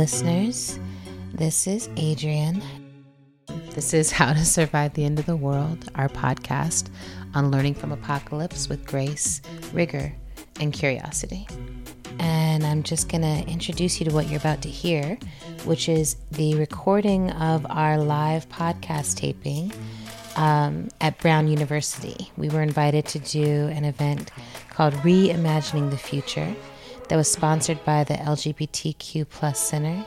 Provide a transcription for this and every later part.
listeners. This is Adrienne. This is How to Survive the End of the World, our podcast on learning from apocalypse with grace, rigor, and curiosity. And I'm just going to introduce you to what you're about to hear, which is the recording of our live podcast taping um, at Brown University. We were invited to do an event called Reimagining the Future that was sponsored by the LGBTQ Plus Center,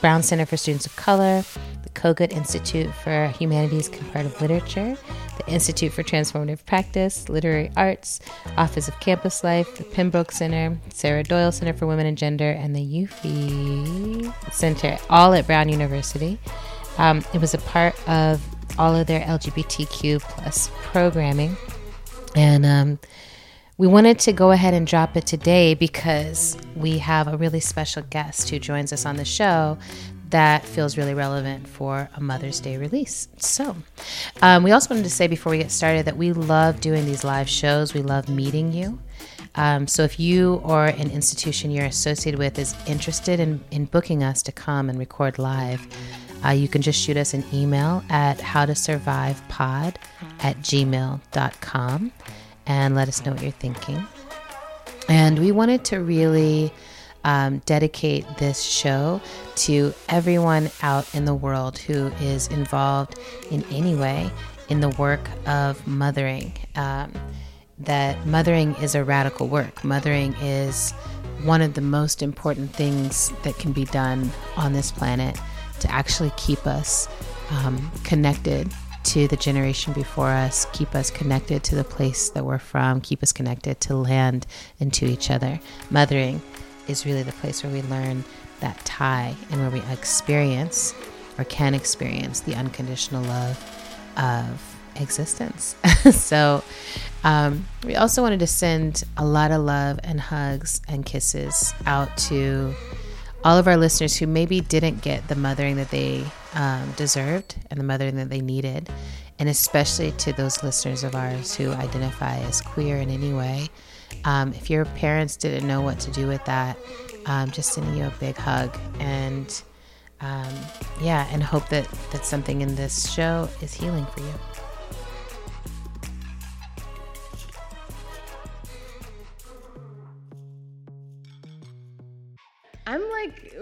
Brown Center for Students of Color, the Cogut Institute for Humanities Comparative Literature, the Institute for Transformative Practice, Literary Arts, Office of Campus Life, the Pembroke Center, Sarah Doyle Center for Women and Gender, and the U-FLi Center, all at Brown University. Um, it was a part of all of their LGBTQ plus programming. And um, we wanted to go ahead and drop it today because we have a really special guest who joins us on the show that feels really relevant for a Mother's Day release. So, um, we also wanted to say before we get started that we love doing these live shows, we love meeting you. Um, so, if you or an institution you're associated with is interested in, in booking us to come and record live, uh, you can just shoot us an email at howtosurvivepod at gmail.com and let us know what you're thinking. And we wanted to really um, dedicate this show to everyone out in the world who is involved in any way in the work of mothering. Um, that mothering is a radical work. Mothering is one of the most important things that can be done on this planet to actually keep us um, connected to the generation before us, keep us connected to the place that we're from, keep us connected to land and to each other. Mothering is really the place where we learn that tie and where we experience or can experience the unconditional love of existence. so, um, we also wanted to send a lot of love and hugs and kisses out to all of our listeners who maybe didn't get the mothering that they um, deserved and the mothering that they needed, and especially to those listeners of ours who identify as queer in any way. Um, if your parents didn't know what to do with that, um, just sending you a big hug and um, yeah, and hope that that something in this show is healing for you.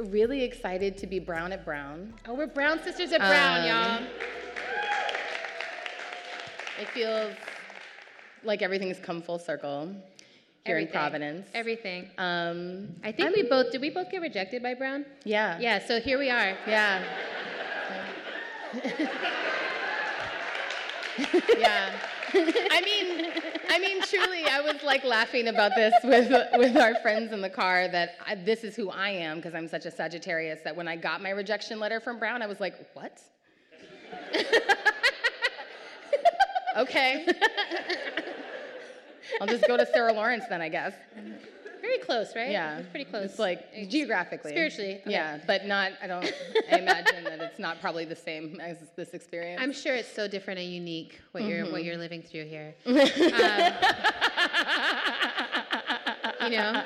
Really excited to be Brown at Brown. Oh, we're Brown Sisters at Brown, Um, y'all. It feels like everything's come full circle here Everything. in Providence. Everything. Um, I think I'm- we both did. We both get rejected by Brown. yeah. Yeah. So here we are. Yeah. yeah. I mean, I mean, truly, I was like laughing about this with with our friends in the car that I, this is who I am because I'm such a Sagittarius that when I got my rejection letter from Brown, I was like, what? okay. I'll just go to Sarah Lawrence then, I guess. Very close, right? Yeah, It's Pretty close. It's like geographically, Spiritually, okay. Yeah, but not. I don't. I imagine that it's not probably the same as this experience. I'm sure it's so different and unique what you're Mm-hmm. what you're living through here. um, you know,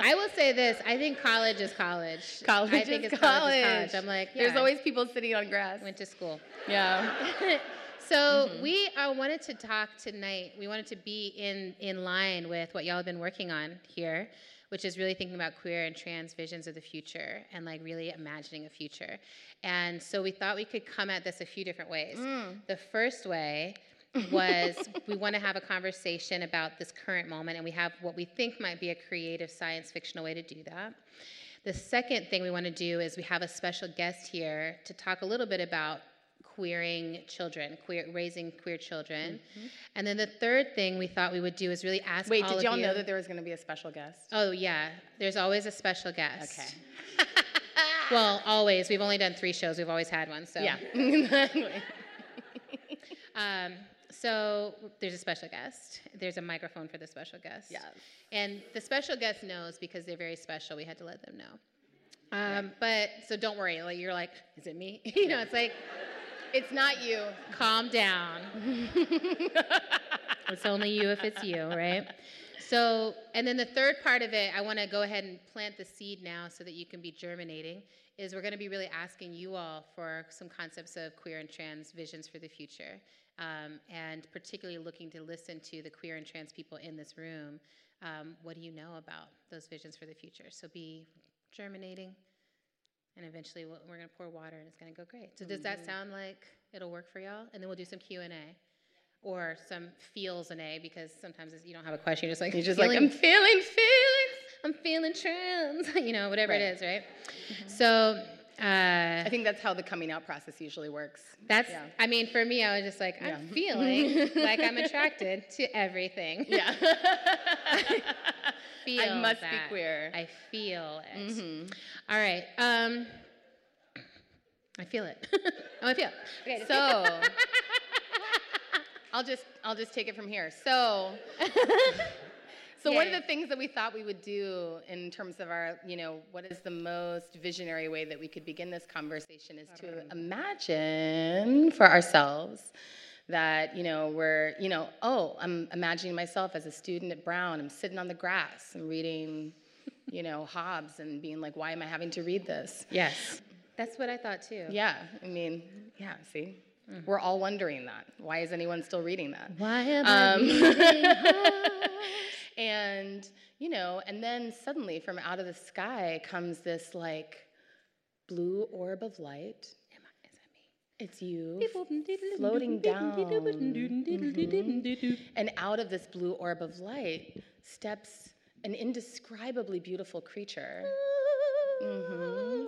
I will say this. I think college is college. college I think is it's college. college. is college. I'm like, yeah, There's always people sitting on grass. went to school. Yeah. So we uh, wanted to talk tonight. We wanted to be in in line with what y'all have been working on here, which is really thinking about queer and trans visions of the future and like really imagining a future. And so we thought we could come at this a few different ways. The first way was we want to have a conversation about this current moment, and we have what we think might be a creative science fictional way to do that. The second thing we want to do is we have a special guest here to talk a little bit about queering children, queer, raising queer children. And then the third thing we thought we would do is really ask Wait, all did of y'all you- know that there was going to be a special guest? Oh yeah, there's always a special guest. Okay. Well, always. We've only done three shows. We've always had one. So Yeah. Um, so there's a special guest. There's a microphone for the special guest. Yes. And the special guest knows because they're very special. We had to let them know. Um, But so don't worry. Like you're like, is it me? you know, it's like, it's not you. calm down. it's only you if it's you, right? So, and then the third part of it, I want to go ahead and plant the seed now so that you can be germinating. Is we're going to be really asking you all for some concepts of queer and trans visions for the future, um, and particularly looking to listen to the queer and trans people in this room. Um, what do you know about those visions for the future? So be germinating, and eventually we'll, we're going to pour water, and it's going to go great. So does that sound like it'll work for y'all? And then we'll do some Q and A or some feels and A because sometimes you don't have a question. You're just like, You're just like, I'm feeling feelings. I'm feeling trans, you know, whatever Right. it is, right? So uh, I think that's how the coming out process usually works. that's, yeah. I mean, for me, I was just like, I'm feeling like I'm attracted to everything. Yeah. feel I must that. be queer. I feel it. Mhm. All right. Um, I feel it. oh, I feel. it. Okay. So I'll just I'll just take it from here. So So one of the things that we thought we would do in terms of our, you know, what is the most visionary way that we could begin this conversation is to imagine for ourselves that, you know, we're, you know, oh, I'm imagining myself as a student at Brown. I'm sitting on the grass. I'm reading, you know, Hobbes and being like, why am I having to read this? yes. That's what I thought too. Yeah, I mean, yeah, see? We're all wondering that. Why is anyone still reading that? Why am Um, and, you know, and then suddenly from out of the sky comes this like blue orb of light. It's you floating down. Mhm. And out of this blue orb of light steps an indescribably beautiful creature. Mhm.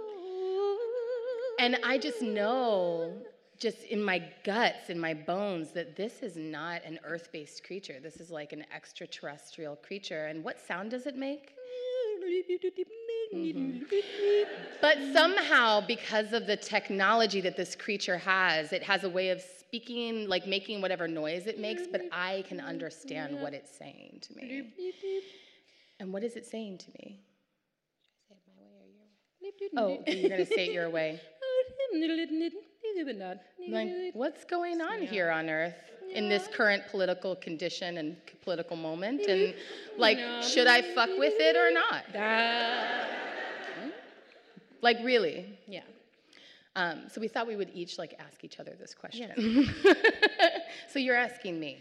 And I just know, just in my guts, in my bones, that this is not an earth based creature. This is like an extraterrestrial creature. And what sound does it make? Mm-hmm. But somehow, because of the technology that this creature has, it has a way of speaking, like making whatever noise it makes, but I can understand what it's saying to me. And what is it saying to me? Oh, you're going to say it your way. Like, what's going on here on earth in this current political condition and political moment? And, like, should I fuck with it or not? Like, really? Yeah. Um, so we thought we would each, like, ask each other this question. so you're asking me.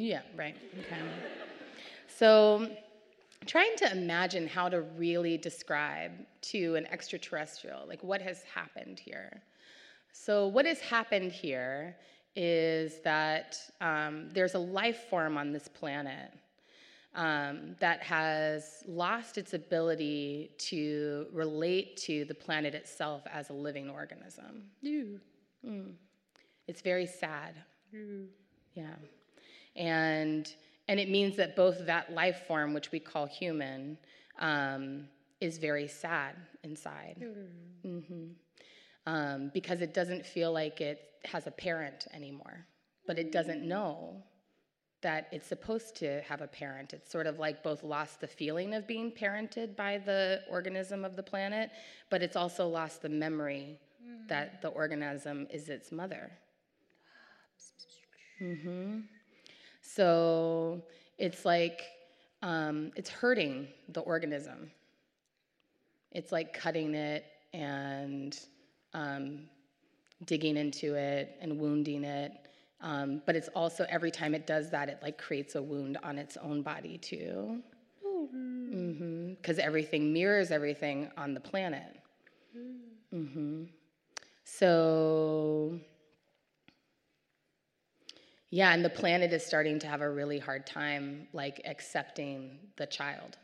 Yeah, right. Okay. So, trying to imagine how to really describe to an extraterrestrial, like what has happened here. So, what has happened here is that um, there's a life form on this planet um, that has lost its ability to relate to the planet itself as a living organism. Mm. It's very sad. Yeah. And and it means that both that life form, which we call human, um, is very sad inside. hmm Um, because it doesn't feel like it has a parent anymore, but it doesn't know that it's supposed to have a parent. It's sort of like both lost the feeling of being parented by the organism of the planet, but it's also lost the memory that the organism is its mother. Mm-hmm. So it's like um, it's hurting the organism. It's like cutting it and um, digging into it and wounding it. Um, but it's also every time it does that, it like creates a wound on its own body too. Because everything mirrors everything on the planet. hmm So yeah, and the planet is starting to have a really hard time like accepting the child.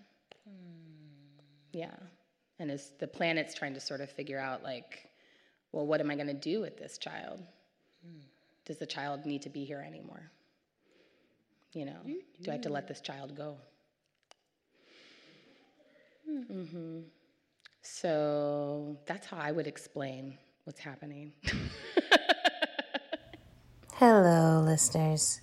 Yeah. And as the planet's trying to sort of figure out like, well, what am I going to do with this child? Does the child need to be here anymore? You know, do I have to let this child go? hmm So that's how I would explain what's happening. Hello, listeners.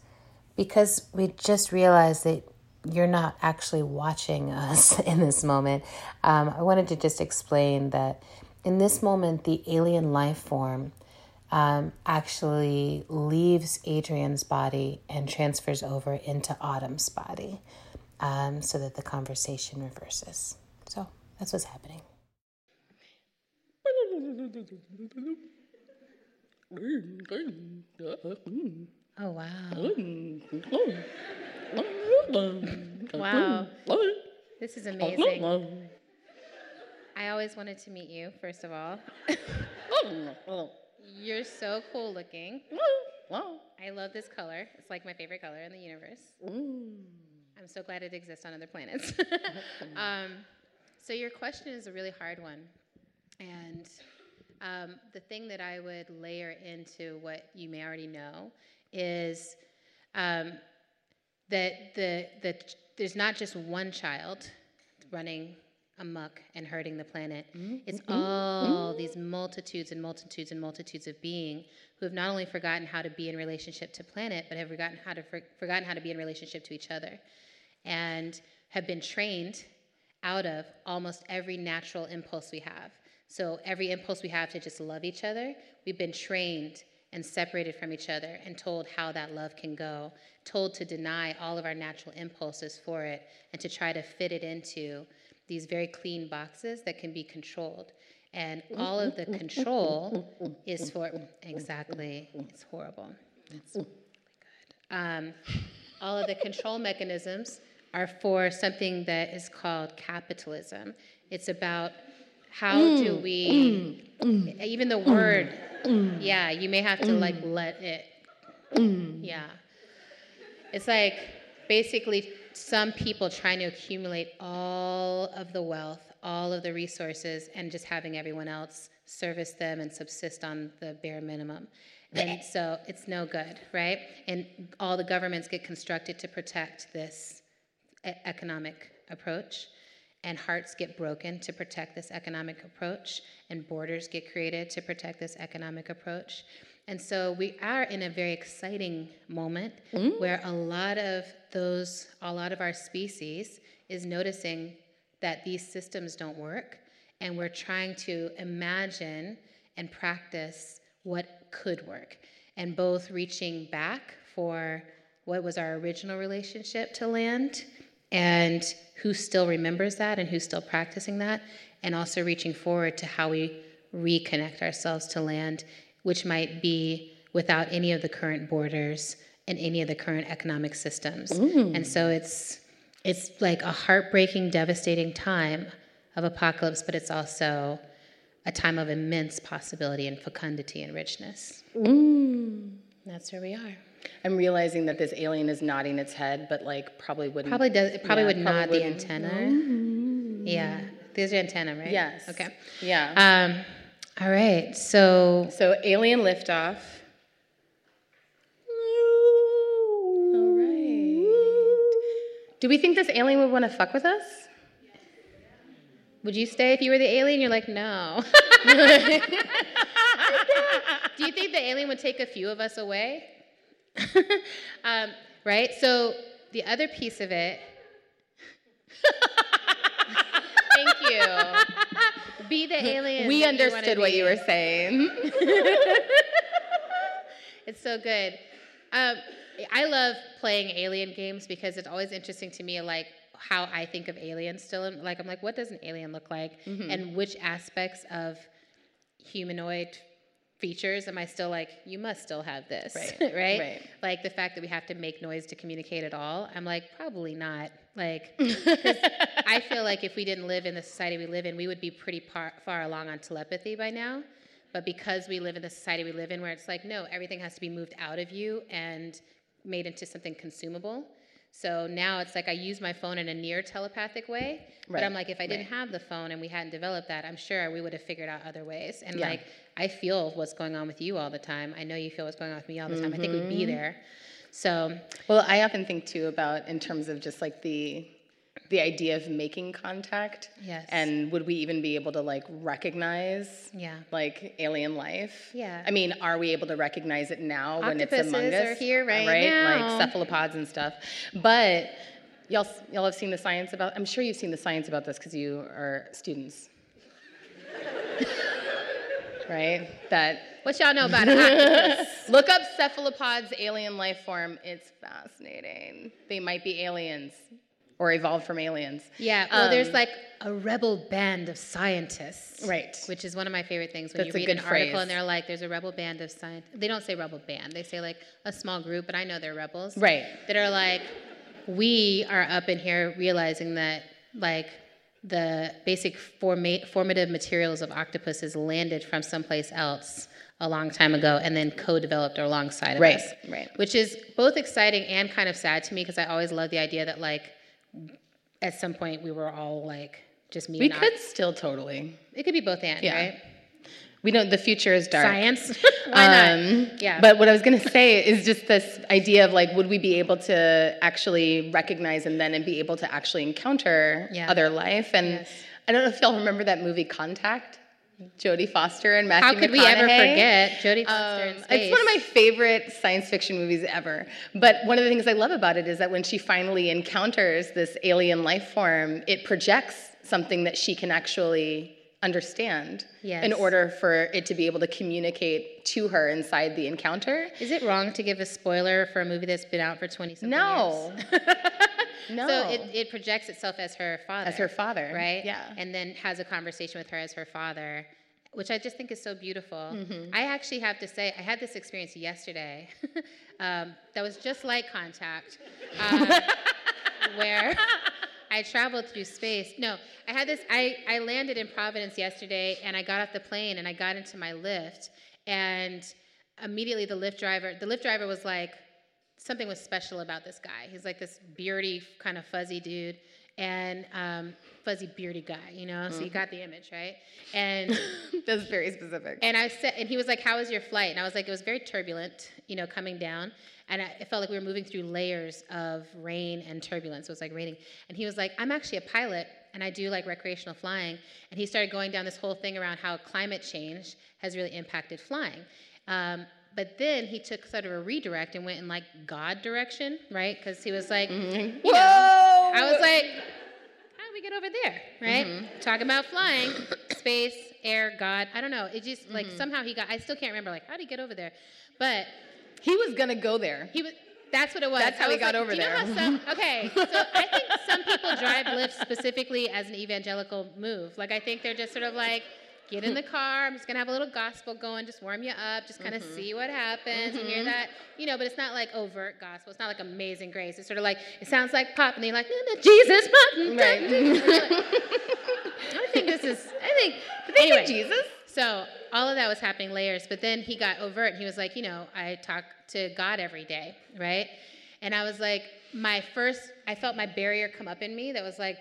Because we just realized that you're not actually watching us in this moment, um, I wanted to just explain that in this moment, the alien life form um, actually leaves Adrienne's body and transfers over into Autumn's body. um, so that the conversation reverses. So that's what's happening. Oh, wow. Wow. This is amazing. I always wanted to meet you, first of all. You're so cool looking. I love this color. It's like my favorite color in the universe. I'm so glad it exists on other planets. um, so, your question is a really hard one. And um, the thing that I would layer into what you may already know is um, that the, the, there's not just one child running amok and hurting the planet. Mm-hmm. It's all mm-hmm. these multitudes and multitudes and multitudes of being who have not only forgotten how to be in relationship to planet, but have forgotten how to for, forgotten how to be in relationship to each other, and have been trained out of almost every natural impulse we have. So every impulse we have to just love each other, we've been trained and separated from each other and told how that love can go, told to deny all of our natural impulses for it and to try to fit it into these very clean boxes that can be controlled. And mm, all of the control is for exactly, it's horrible. It's mm. really good. Um, all of the control mechanisms are for something that is called capitalism. It's about how mm. do we, mm. mm even the word, mm. yeah, you may have to like let it, yeah. It's like basically some people trying to accumulate all of the wealth, all of the resources, and just having everyone else service them and subsist on the bare minimum. And so it's no good, right? And all the governments get constructed to protect this economic approach and hearts get broken to protect this economic approach, and borders get created to protect this economic approach. And so we are in a very exciting moment mm. where a lot of those, a lot of our species is noticing that these systems don't work, and we're trying to imagine and practice what could work, and both reaching back for what was our original relationship to land and who still remembers that and who's still practicing that, and also reaching forward to how we reconnect ourselves to land, which might be without any of the current borders and any of the current economic systems. And so it's it's like a heartbreaking, devastating time of apocalypse, but it's also a time of immense possibility and fecundity and richness. Mm. That's where we are. I'm realizing that this alien is nodding its head, but like probably wouldn't. Probably does. It probably yeah, would probably nod the antenna. Mm-hmm. Yeah, there's your antenna, right? Yes. Okay. Yeah. Um, all right. So. So alien liftoff. All right. Do we think this alien would want to fuck with us? Would you stay if you were the alien? You're like, no. Do you think the alien would take a few of us away? um, right? So the other piece of it. Thank you. Be the alien. We understood you what you were saying. it's so good. Um, I love playing alien games because it's always interesting to me, like how I think of aliens. Still, like I'm like, what does an alien look like, mm-hmm. and which aspects of humanoid features am I still like, you must still have this, right. right? right? Like the fact that we have to make noise to communicate at all, I'm like, probably not. Like, I feel like if we didn't live in the society we live in, we would be pretty par- far along on telepathy by now. But because we live in the society we live in, where it's like, no, everything has to be moved out of you and made into something consumable, so now it's like I use my phone in a near telepathic way. Right. But I'm like, if I didn't right. have the phone and we hadn't developed that, I'm sure we would have figured out other ways. And yeah. like, I feel what's going on with you all the time. I know you feel what's going on with me all the time. Mm-hmm. I think we'd be mm-hmm. there. So, well, I often think too about in terms of just like the the idea of making contact. Yes. And would we even be able to like recognize yeah. like alien life? Yeah. I mean, are we able to recognize it now Octopuses when it's among us? are here right, right? now. Like cephalopods and stuff. But y'all y'all have seen the science about I'm sure you've seen the science about this because you are students. right? That what y'all know about octopus? Look up cephalopods alien life form. It's fascinating. They might be aliens or evolved from aliens. Yeah, well, there's Um, like a rebel band of scientists. Right. Which is one of my favorite things when That's you read an good article and they're like, there's a rebel band of scientists. They don't say rebel band, they say like a small group, but I know they're rebels. Right. That are like, we are up in here realizing that like the basic forma- formative materials of octopuses landed from someplace else a long time ago and then co-developed alongside of Right, us. right. Which is both exciting and kind of sad to me because I always love the idea that like at some point we were all like just me We could Oct- still totally. it could be both and, Yeah. right? We don't. The future is dark. Science. Why not? Um, Yeah. But what I was going to say is just this idea of like, would we be able to actually recognize and then and be able to actually encounter Yeah. other life? And Yes. I don't know if y'all remember that movie Contact, Jodie Foster and Matthew How could we ever forget Jodie Foster in Um, it's one of my favorite science fiction movies ever. But one of the things I love about it is that when she finally encounters this alien life form, it projects something that she can actually understand Yes. in order for it to be able to communicate to her inside the encounter. Is it wrong to give a spoiler for a movie that's been out for 20 something No. No. So it, it projects itself as her father. As her father, Right? yeah. And then has a conversation with her as her father, which I just think is so beautiful. Mm-hmm. I actually have to say, I had this experience yesterday um, that was just like contact, uh, where I traveled through space. No, I had this, I, I landed in Providence yesterday and I got off the plane and I got into my Lyft and immediately the Lyft driver, the Lyft driver was like, something was special about this guy. He's like this beardy, kind of fuzzy dude, and um, fuzzy beardy guy, you know. So you got the image, right? And That's very specific. and I said, and he was like, "How was your flight?" And I was like, "It was very turbulent, you know, coming down." And I, it felt like we were moving through layers of rain and turbulence. It was like raining. And he was like, "I'm actually a pilot, and I do like recreational flying." And he started going down this whole thing around how climate change has really impacted flying. Um, but then he took sort of a redirect and went in like God direction, right? Because he was like, mm-hmm. you know, I was like, how do we get over there, right? Mm-hmm. Talking about flying, space, air, God. I don't know. It just like mm-hmm. somehow he got. I still can't remember like how did he get over there, but he was gonna go there. he was. That's what it was. That's how he got like, over do you know there. some, okay, so I think some people drive Lyft specifically as an evangelical move. Like I think they're just sort of like, get in the car. I'm just gonna have a little gospel going, just warm you up, just kind of Mm-hmm. see what happens. You hear that, you know. But it's not like overt gospel. It's not like Amazing Grace. It's sort of like it sounds like pop, and they're like, no, no, Jesus, pop. Right. I think this is. I think. Did they say anyway, Jesus? so all of that was happening layers, but then he got overt. He was like, you know, I talk to God every day, right? And I was like, my first, I felt my barrier come up in me that was like,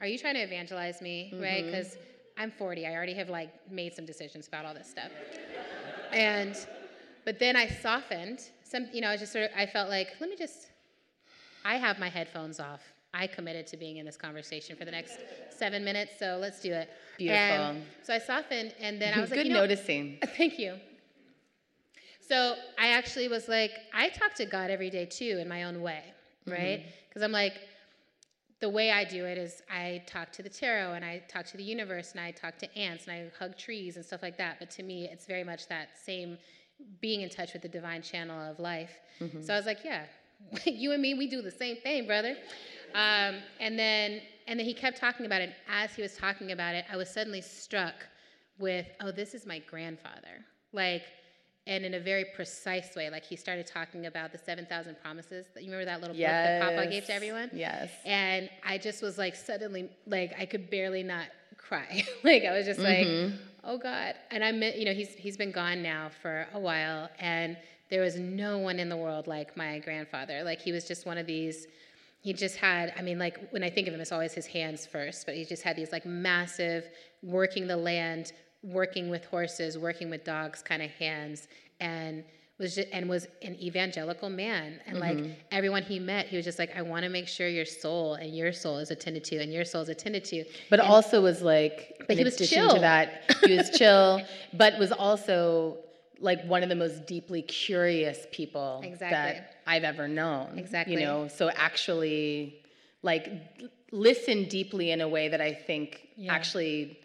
are you trying to evangelize me, right? Because I'm 40. I already have like made some decisions about all this stuff. And, but then I softened. Some, you know, I just sort of, I felt like, let me just, I have my headphones off. I committed to being in this conversation for the next seven minutes, so let's do it. Beautiful. And so I softened, and then I was like, Good you know, noticing. Thank you. So I actually was like, I talk to God every day too, in my own way, right? Mm-hmm. Because I'm like, the way I do it is I talk to the tarot and I talk to the universe and I talk to ants and I hug trees and stuff like that. But to me, it's very much that same being in touch with the divine channel of life. So I was like, yeah, you and me, we do the same thing, brother. Um, and then and then he kept talking about it. As he was talking about it, I was suddenly struck with, oh, this is my grandfather. Like, and in a very precise way. Like he started talking about the 7,000 promises. That you remember that little book that Papa gave to everyone? Yes. And I just was like suddenly like I could barely not cry. like I was just like, mm-hmm. oh God. And I meant, you know, he's he's been gone now for a while and there was no one in the world like my grandfather. Like he was just one of these he just had i mean like when i think of him it's always his hands first but he just had these like massive working the land working with horses working with dogs kind of hands and was just, and was an evangelical man and like mm-hmm. everyone he met he was just like i want to make sure your soul and your soul is attended to and your soul is attended to But also was like, But in he was chill. to that, he was chill, but was also like one of the most deeply curious people Exactly. that I've ever known. Exactly. You know, so actually, like, listen deeply in a way that I think Yeah. actually,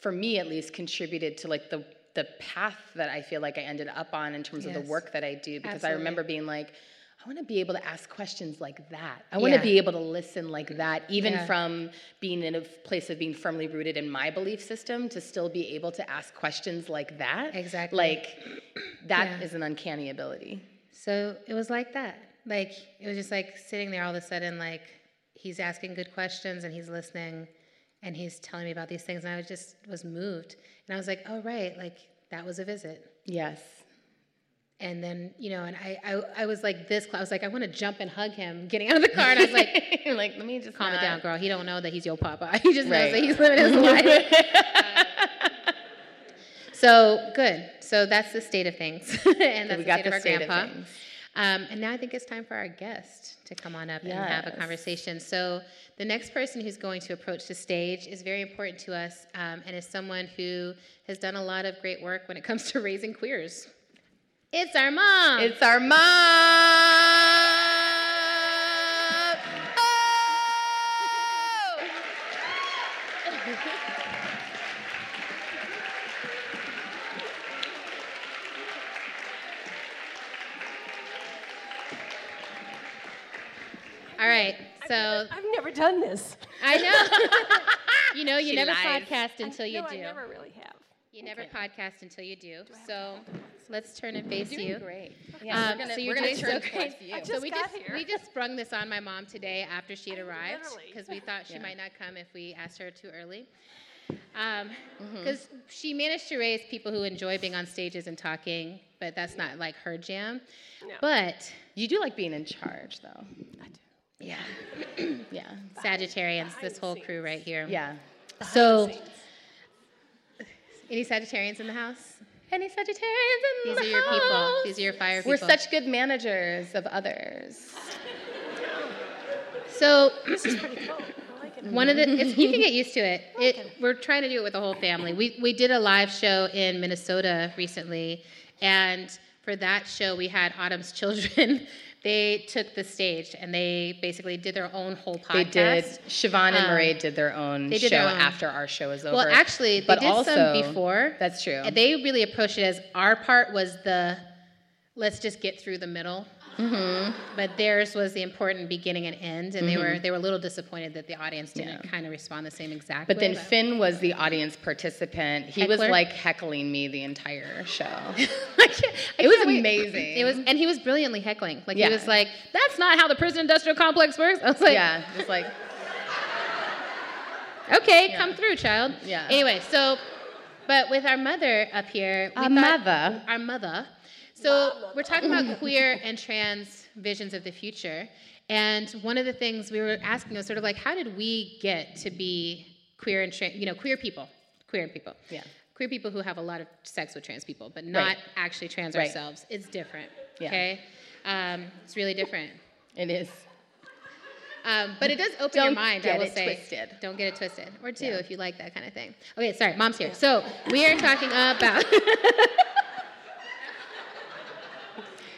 for me at least, contributed to like the the path that I feel like I ended up on in terms of the work that I do. Because I remember being like, I want to be able to ask questions like that. I want to be able to listen like that, even Yeah. from being in a place of being firmly rooted in my belief system, to still be able to ask questions like that. Exactly. Like, that is Yeah. an uncanny ability. So it was like that. Like it was just like sitting there all of a sudden, like he's asking good questions and he's listening and he's telling me about these things and I was just was moved. And I was like, oh right, like that was a visit. Yes. And then, you know, and I I, I was like this close. I was like, I want to jump and hug him getting out of the car. And I was like, like, let me just calm it down, girl. He don't know that he's your papa. He just knows that he's living his life. So good. So that's the state of things, and that's we the got state of our of grandpa. things. Um, and now I think it's time for our guest to come on up and have a conversation. So the next person who's going to approach the stage is very important to us, um, and is someone who has done a lot of great work when it comes to raising queers. It's our mom. It's our mom. Oh! All right. So I've never done this. I know. you know, you She never lies. podcast until you no, do. I never really have. You never podcast until you do. So let's turn and face you. great. Um, Yeah, we're gonna, so you're we're gonna doing turn so great. you. So just we just here. we just sprung this on my mom today after she had arrived because we thought she Yeah. might not come if we asked her too early. Because Mm-hmm. she managed to raise people who enjoy being on stages and talking, but that's not like her jam. No. But You do like being in charge, though. I do. Yeah, Yeah. Sagittarians, behind this whole scenes. crew right here. Yeah. So, any Sagittarians in the house? Any Sagittarians in These the are your people. These are your fire We're such good managers of others. So This is pretty cool. I like it. One of the it's, you can get used to it. it. We're trying to do it with the whole family. We we did a live show in Minnesota recently, and for that show we had Autumn's children. they took the stage and they basically did their own whole podcast. They did. Siobhan and Um, Murray did their own they show did their own. after our show was over. Well, actually, they but did also, some before. That's true. And they really approached it as our part was the let's just get through the middle. Mm-hmm. But theirs was the important beginning and end, and they were they were a little disappointed that the audience didn't Yeah. kind of respond the same exact But then Finn was the audience participant. He was like heckling me the entire show. I I It was wait. amazing. It was, and he was brilliantly heckling. Like Yeah. he was like, "That's not how the prison industrial complex works." I was like, yeah, just like "Okay, Yeah. come through, child." Yeah. Anyway, so, but with our mother up here, we Our mother. our mother. So we're talking about queer and trans visions of the future, and one of the things we were asking was sort of like, how did we get to be queer and trans? You know, queer people, queer people. Yeah. Queer people who have a lot of sex with trans people, but not Right. actually trans Right. ourselves. It's different. Yeah. Okay. Um, it's really different. it is. Um, but it does open your Don't mind, I get will it say. twisted. Don't get it twisted. Or two, Yeah. if you like that kind of thing. Okay, sorry, mom's here. So we are talking about.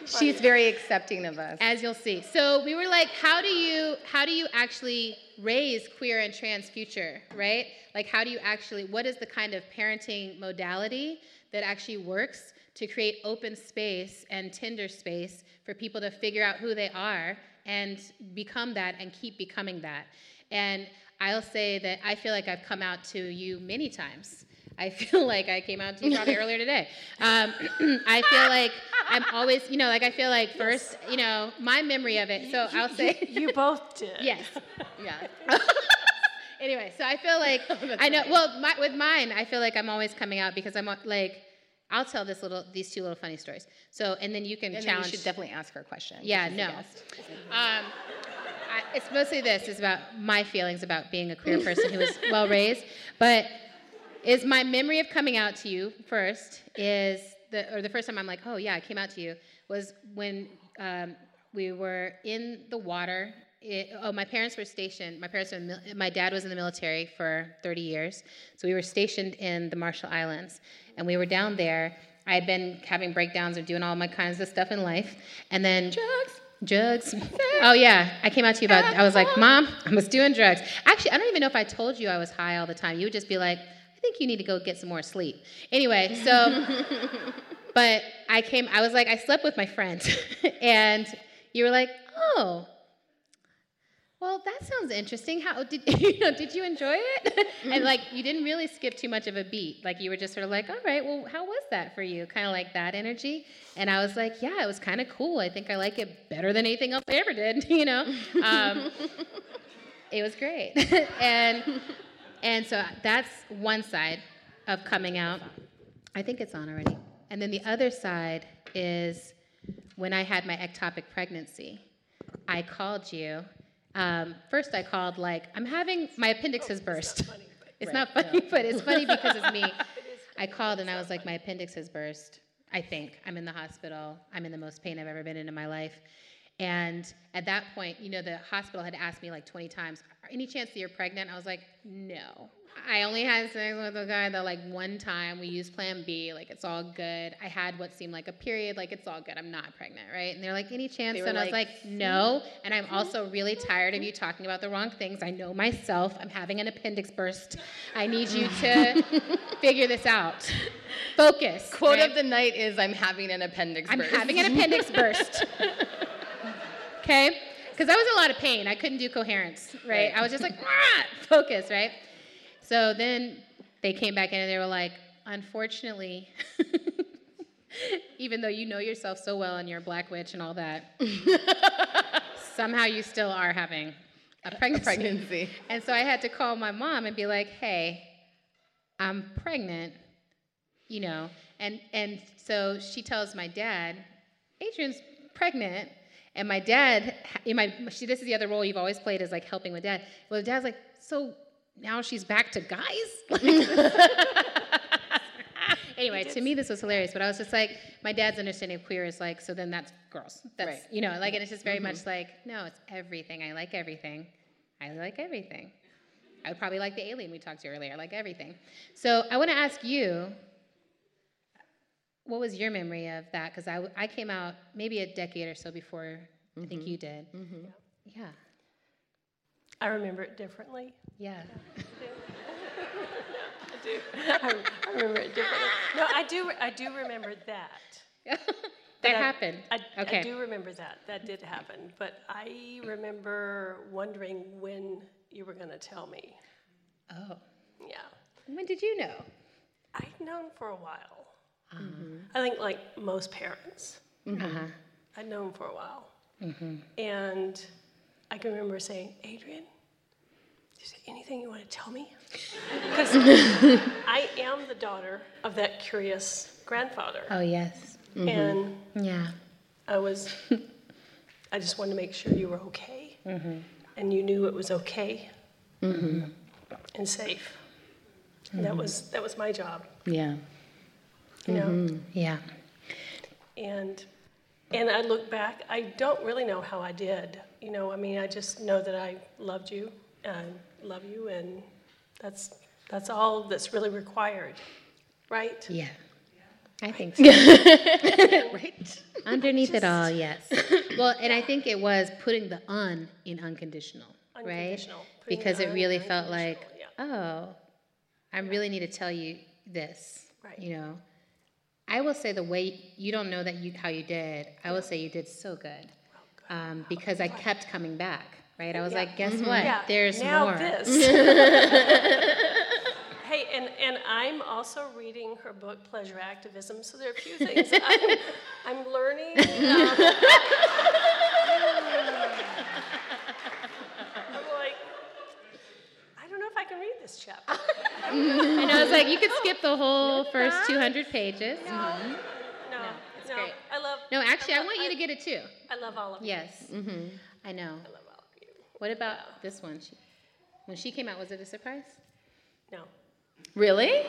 She's very accepting of us. as you'll see. So we were like, how do you how do you actually raise queer and trans future, right? Like how do you actually what is the kind of parenting modality that actually works to create open space and Tinder space for people to figure out who they are and become that and keep becoming that. And I'll say that I feel like I've come out to you many times. I feel like I came out to you probably earlier today. Um, I feel like I'm always, you know, like I feel like first, you know, my memory of it. So I'll say, You both did. yes. yeah. Anyway, so I feel like I know. Well, my, with mine, I feel like I'm always coming out because I'm like, I'll tell this little, these two little funny stories. So, and then you can And then you should definitely ask her a question. Yeah, no. Um, I, it's mostly this is about my feelings about being a queer person who was well raised, but is my memory of coming out to you first is the or the first time I'm like, oh yeah, I came out to you was when um, we were in the water. It, oh, my parents were stationed. My parents, were in the mil- my dad was in the military for 30 years, so we were stationed in the Marshall Islands, and we were down there. I had been having breakdowns of doing all my kinds of stuff in life, and then drugs, drugs. Oh yeah, I came out to you about. I was like, Mom, I was doing drugs. Actually, I don't even know if I told you I was high all the time. You would just be like, think you need to go get some more sleep. Anyway, so, but I came. I was like, I slept with my friend, and you were like, oh, well, that sounds interesting. How did you know? Did you enjoy it? and like, you didn't really skip too much of a beat. Like, you were just sort of like, all right, well, how was that for you? Kind of like that energy. And I was like, yeah, it was kind of cool. I think I like it better than anything else I ever did. You know, um, it was great. and and so that's one side of coming out. I think it's on already. And then the other side is when I had my ectopic pregnancy. I called you um, first, I called like, I'm having my appendix has burst. It's not funny, but it's funny because it's me. I called and I was like, my appendix has burst. I think I'm in the hospital. I'm in the most pain I've ever been in in my life. And at that point, you know, the hospital had asked me like 20 times, any chance that you're pregnant? I was like, no. I only had sex with a guy that like one time we used plan B, like it's all good. I had what seemed like a period, like it's all good. I'm not pregnant, right? And they're like, any chance? And I was like, hmm? no. And I'm also really tired of you talking about the wrong things. I know myself. I'm having an appendix burst. I need you to figure this out. Focus. Quote right? of the night is I'm having an appendix burst. I'm having an appendix burst. Okay? Because that was a lot of pain. I couldn't do coherence, right? I was just like, ah, focus, right? So then they came back in and they were like, unfortunately, even though you know yourself so well and you're a black witch and all that, somehow you still are having a pregnancy. pregnancy. And so I had to call my mom and be like, hey, I'm pregnant, you know. And, and so she tells my dad, Adrienne's pregnant. And my dad, in my, she, this is the other role you've always played is like helping with dad. Well, dad's like, so now she's back to guys? anyway, to me this was hilarious, but I was just like, my dad's understanding of queer is like, so then that's girls. That's, Right. you know, like, and it's just very much mm-hmm. like, no, it's everything. I like everything. I like everything. I would probably like the alien we talked to earlier, I like everything. So I want to ask you, what was your memory of that? Because I, I came out maybe a decade or so before I think mm-hmm. you did. Mm-hmm. Yeah, I remember it differently. yeah. I do. I, I remember it differently. No, I do. I do remember that. that But I- happened. I, okay. I do remember that. That did happen. But I remember wondering when you were going to tell me. Oh. Yeah. When did you know? I'd known for a while. Mm-hmm. I think, like most parents, mm-hmm. Uh-huh. I'd known for a while. Mm-hmm. And I can remember saying, Adrienne, is there anything you want to tell me? Because I am the daughter of that curious grandfather. Oh, yes. And Yeah. I was, I just wanted to make sure you were okay. And you knew it was okay and safe. And that was, that was my job, Yeah. You know? Mm-hmm. Yeah. And and I look back, I don't really know how I did. You know, I mean, I just know that I loved you and love you, and that's that's all that's really required, right? Yeah. I think so. right? Underneath it all, yes. Well, and I think it was putting the un in unconditional, right? Unconditional. Putting Because it really felt like, unconditional, oh, I really need to tell you this. Right. You know, I will say the way you don't know that you how you did. I will say you did so good, um, because I kept coming back. Right? I was like, guess what? Yeah. There's now more. this. hey, and, and I'm also reading her book, Pleasure Activism, so there are a few things I'm, I'm learning. Um, I'm like, I don't know if I can read this chapter. And I was like, you could skip the whole first 200 pages. Mm-hmm. No, no, it's no. great. I love. No, actually, I love- want you to get it too. I love all of you. Yes. Mm-hmm. I know. I love all of you. What about this one? She, when she came out, was it a surprise? No. Really?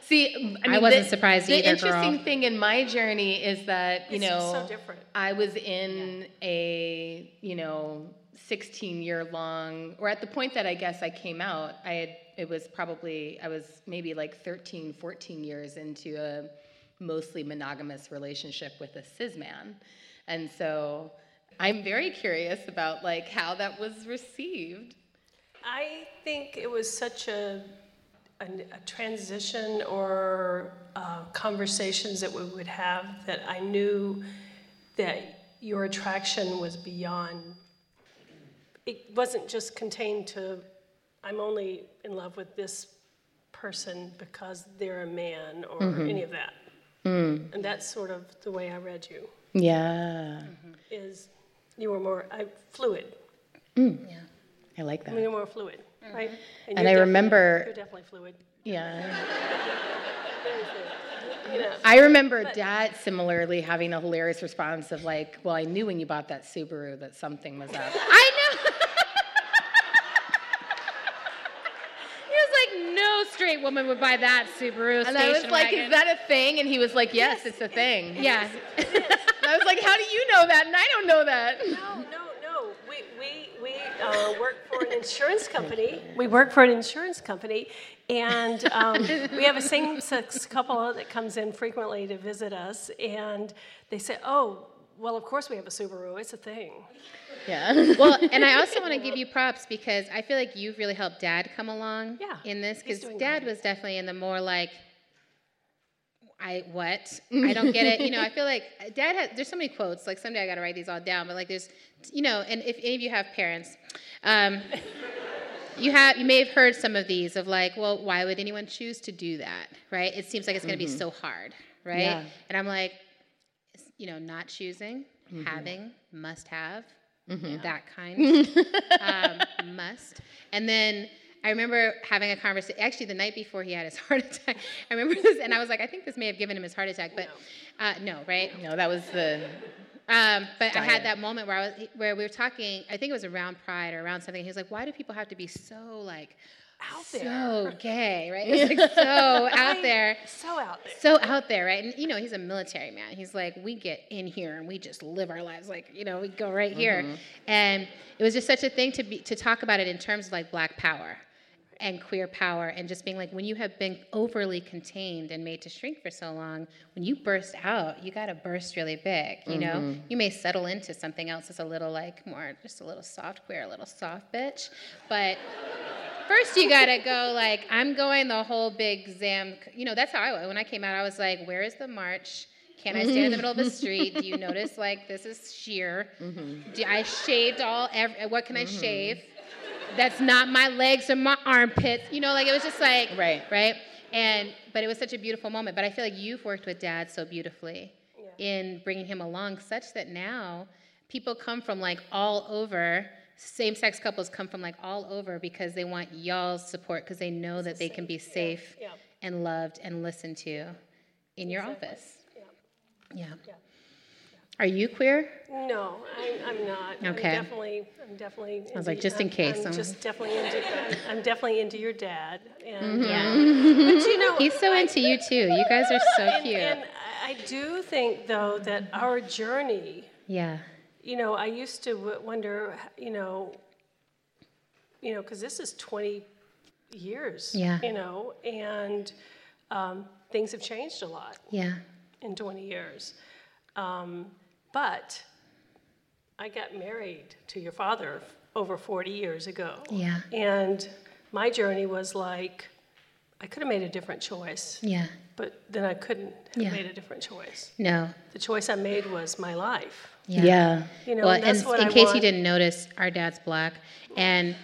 See, I, I wasn't the, surprised the either, interesting girl. thing in my journey is that you It's know so different. I was in a you know 16 year long, or at the point that I guess I came out, I had it was probably I was maybe like 13, 14 years into a mostly monogamous relationship with a cis man, and so I'm very curious about like how that was received. I think it was such a, a, transition or uh, conversations that we would have that I knew that your attraction was beyond, it wasn't just contained to, I'm only in love with this person because they're a man or mm-hmm. any of that. Mm. And that's sort of the way I read you, Yeah. Mm-hmm. is you were more I, fluid. Mm. Yeah. I like I mean, that. you're more fluid, mm-hmm. right? And you're I remember- You're definitely fluid. Yeah. You know, I remember dad similarly having a hilarious response of like, well, I knew when you bought that Subaru that something was up. I know. he was like, no straight woman would buy that Subaru And I was like, wagon. is that a thing? And he was like, yes, it's a thing. Yeah. I was like, how do you know that? And I don't know that. No, no, no. We, we, we uh, work for an insurance company. We work for an insurance company, and um, we have a same-sex couple that comes in frequently to visit us, and they say, "Oh, well, of course we have a Subaru. It's a thing." Yeah. well, and I also want to give you props because I feel like you've really helped Dad come along Yeah, in this because Dad great. was definitely in the more like, I what? I don't get it. You know, I feel like Dad had. There's so many quotes. Like someday I got to write these all down. But like, there's, you know, and if any of you have parents, um, you have you may have heard some of these of like, well, why would anyone choose to do that? Right? It seems like it's going to be so hard, right? Yeah. And I'm like, you know, not choosing, having, must have, that kind, um, must. And then I remember having a conversation. Actually, the night before he had his heart attack, I remember this, and I was like, I think this may have given him his heart attack, but uh, no, right? no, that was the Um, but I had that moment where I was, where we were talking. I think it was around Pride or around something. He was like, "Why do people have to be so like Out there, so gay, right? It's like so out there." so out there. so out there, right? And you know, he's a military man. He's like, we get in here and we just live our lives like, you know, we go right here. Mm-hmm. And it was just such a thing to be to talk about it in terms of like black power and queer power and just being like when you have been overly contained and made to shrink for so long, when you burst out, you got to burst really big, you know? Mm-hmm. You may settle into something else that's a little like more just a little soft queer, a little soft bitch, but First, you gotta go like I'm going the whole big zam. You know, that's how I when I came out. I was like, "Where is the march? Can I stand in the middle of the mm-hmm. street? Do you notice like this is sheer? Mm-hmm. Do I shaved all? Ev- what can I mm-hmm. shave? That's not my legs or my armpits. You know, like it was just like Right. right. And but it was such a beautiful moment. But I feel like you've worked with Dad so beautifully in bringing him along, such that now people come from like all over. Same-sex couples come from like all over because they want y'all's support because they know that they can be safe yeah. and loved and listened to in your office. Yeah. Yeah. Are you queer? No, I'm, I'm not. Okay. I'm definitely, I'm definitely. I was like, just in case, I'm I'm- just definitely into, I'm- definitely into your dad. And, Yeah. uh, but you know, He's so into you too. You guys are so and, cute. and I do think though that our journey, Yeah. You know, I used to wonder, you know, you know, because this is 20 years, Yeah. you know, and um, things have changed a lot Yeah. in 20 years. Um, but I got married to your father over 40 years ago. Yeah. And my journey was like, I could have made a different choice, Yeah. but then I couldn't have Yeah. made a different choice. No. The choice I made was my life. Yeah. You know, well, and that's and what in I case you didn't notice, our dad's black, and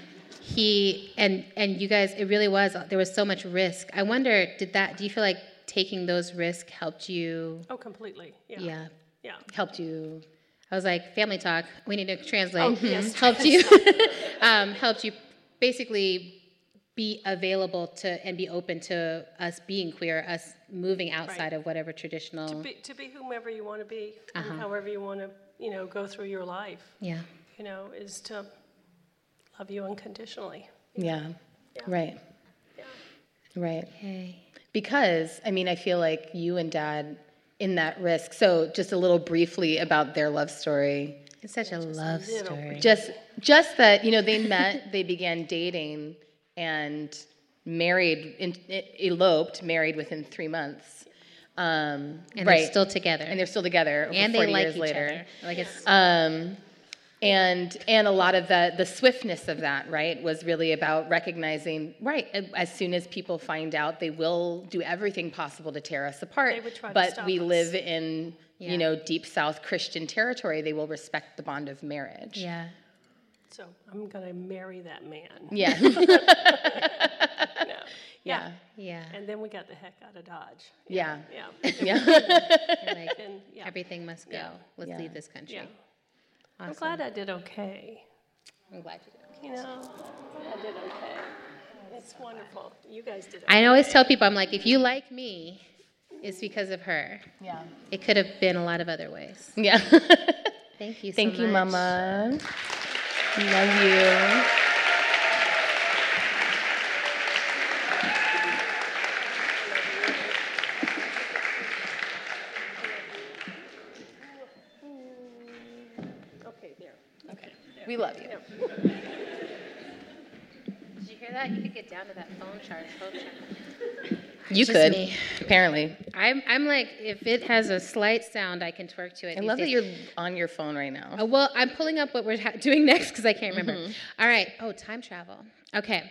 he and and you guys, it really was. There was so much risk. I wonder, did that? Do you feel like taking those risks helped you? Oh, completely. Yeah. Yeah, Yeah. helped you. I was like, family talk. We need to translate. Oh, yes. helped you. um, helped you basically be available to and be open to us being queer, us moving outside of whatever traditional. To be, to be whomever you want to be, Uh-huh. and however you want to, you know, go through your life, yeah. you know, is to love you unconditionally. Yeah. Right. Yeah. Right. Hey. Because, I mean, I feel like you and dad in that risk. So, just a little briefly about their love story. It's such a love little story. Just just that, you know, they met, they began dating and married in, eloped, married within 3 months. Um, and right. they're still together. and they're still together over and they like years each later. other. Like it's Um, and and a lot of the the swiftness of that right was really about recognizing right as soon as people find out they will do everything possible to tear us apart They would try to but stop we us. live in Yeah. you know, deep South Christian territory, they will respect the bond of marriage. Yeah. So I'm going to marry that man. Yeah. No. yeah. Yeah. And then we got the heck out of Dodge. Yeah. Yeah. Yeah. You're like, And yeah. everything must go. Yeah. Let's Yeah. leave this country. Yeah. I'm glad I did okay. I'm glad you did. You know, I did okay. It's wonderful. You guys did okay. I always tell people, I'm like, if you like me, it's because of her. Yeah. It could have been a lot of other ways. Yeah. Thank you so Thank you. Mama. Love you. Okay, there. Okay. We love you. Did you hear that? You could get down to that phone charge. Phone charge. You could. me. Apparently. I'm, I'm like, if it has a slight sound, I can twerk to it. I these love that you're on your phone right now. Uh, well, I'm pulling up what we're ha- doing next because I can't remember. Mm-hmm. All right. Oh, time travel. Okay.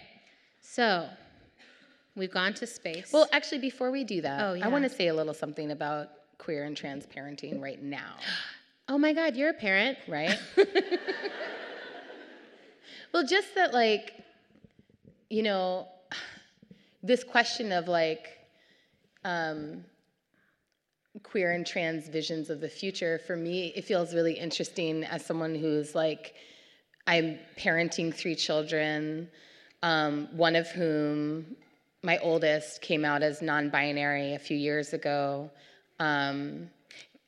So we've gone to space. Well, actually, before we do that, Oh, I want to say a little something about queer and trans parenting right now, oh my God, you're a parent. right? well, just that, like, you know, this question of like um, queer and trans visions of the future, for me, it feels really interesting as someone who's like, I'm parenting three children, um, one of whom, my oldest, came out as non binary a few years ago, um,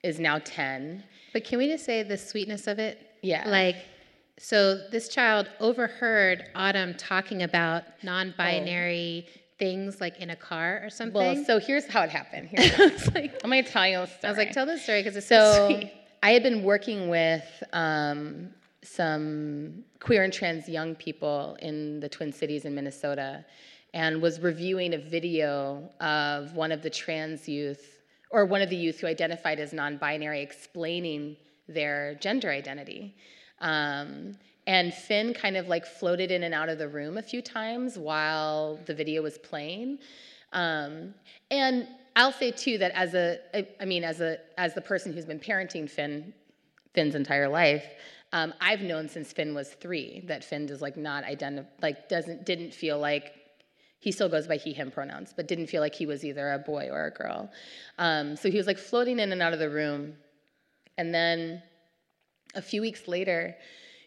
is now 10. But can we just say the sweetness of it? Yeah. Like, so this child overheard Autumn talking about non-binary things, like in a car or something. Well, so here's how it happened. Here's how- I was like, I'm going to tell you a story. I was like, tell the story because it's so So sweet. I had been working with um, some queer and trans young people in the Twin Cities in Minnesota and was reviewing a video of one of the trans youth or one of the youth who identified as non-binary explaining their gender identity. Um, and Finn kind of like floated in and out of the room a few times while the video was playing. Um, and I'll say too that as a, I mean, as a, as the person who's been parenting Finn, Finn's entire life, um, I've known since Finn was three that Finn does like not identify, like doesn't, didn't feel like he still goes by he him pronouns, but didn't feel like he was either a boy or a girl. Um, so he was like floating in and out of the room, and then a few weeks later,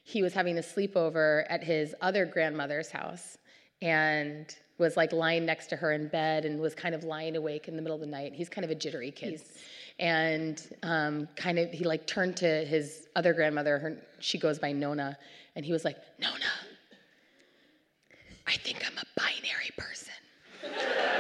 he was having a sleepover at his other grandmother's house and was like lying next to her in bed and was kind of lying awake in the middle of the night. He's kind of a jittery kid. And um, kind of, he like turned to his other grandmother, her, she goes by Nona, and he was like, Nona, I think I'm a binary person.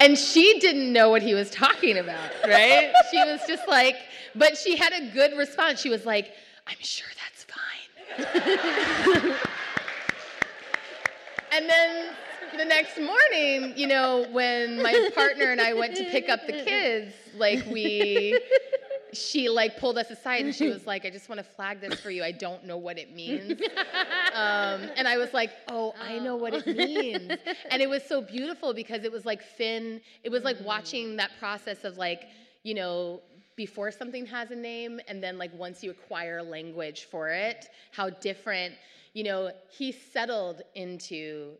And she didn't know what he was talking about, right? she was just like, but she had a good response. She was like, I'm sure that's fine. and then the next morning, you know, when my partner and I went to pick up the kids, like we, she like pulled us aside and she was like, I just want to flag this for you. I don't know what it means. Um, and I was like, oh, I know what it means. And it was so beautiful because it was like Finn, it was like watching that process of like, you know, before something has a name and then like once you acquire language for it, how different, you know, he settled into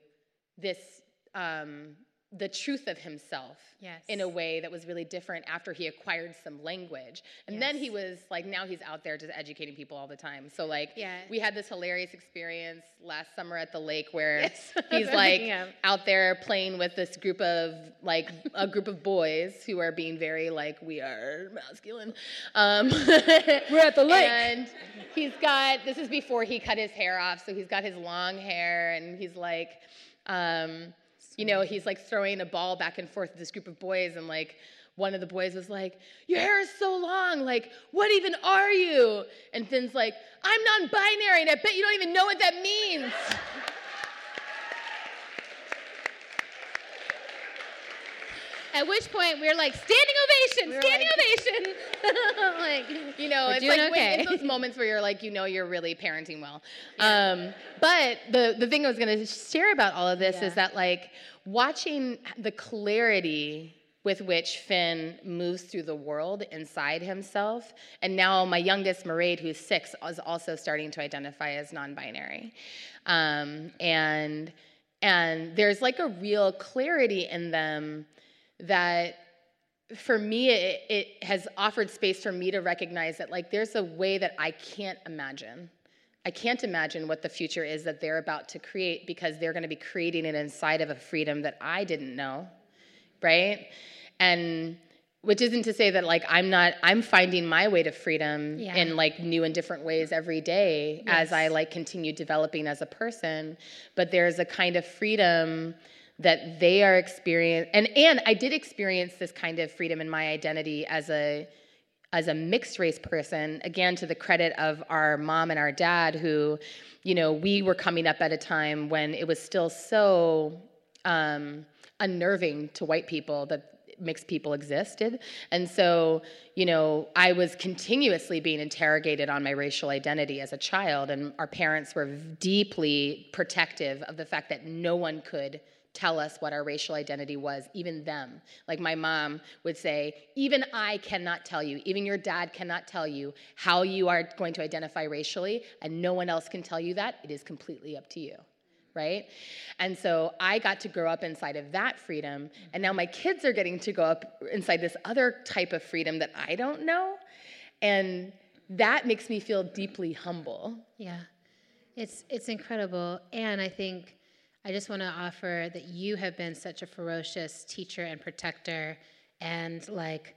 this, um, the truth of himself Yes. in a way that was really different after he acquired some language. And then he was like, now he's out there just educating people all the time. So, like, Yeah. we had this hilarious experience last summer at the lake where Yes. he's like Yeah. out there playing with this group of like a group of boys who are being very like we are masculine. Um, We're at the lake. and he's got this is before he cut his hair off, so he's got his long hair, and he's like. Um, you know, he's like throwing a ball back and forth with this group of boys, and like one of the boys was like, Your hair is so long, like, what even are you? And Finn's like, I'm non binary, and I bet you don't even know what that means. At which point we are like, standing ovation, We were standing like- ovation. like, You know, it's like when, it's those moments where you're like, you know, you're really parenting well. Um, but the the thing I was going to share about all of this Yeah. is that like watching the clarity with which Finn moves through the world inside himself. And now my youngest, Mairead, who's six, is also starting to identify as non-binary. Um, and and there's like a real clarity in them that for me it, it has offered space for me to recognize that like there's a way that i can't imagine. I can't imagine what the future is that they're about to create because they're going to be creating it inside of a freedom that i didn't know right? And which isn't to say that like i'm not i'm finding my way to freedom Yeah. in like new and different ways every day as i like continue developing as a person. But there's a kind of freedom that they are experiencing and and i did experience this kind of freedom in my identity as a as a mixed race person again to the credit of our mom and our dad who you know we were coming up at a time when it was still so um, unnerving to white people that mixed people existed. And so you know i was continuously being interrogated on my racial identity as a child and our parents were deeply protective of the fact that no one could tell us what our racial identity was, even them. Like my mom would say, even I cannot tell you, even your dad cannot tell you how you are going to identify racially, and no one else can tell you that. It is completely up to you. Right? And so I got to grow up inside of that freedom, and now my kids are getting to go up inside this other type of freedom that I don't know. And that makes me feel deeply humble. Yeah, it's it's incredible, and I think I just want to offer that you have been such a ferocious teacher and protector, and like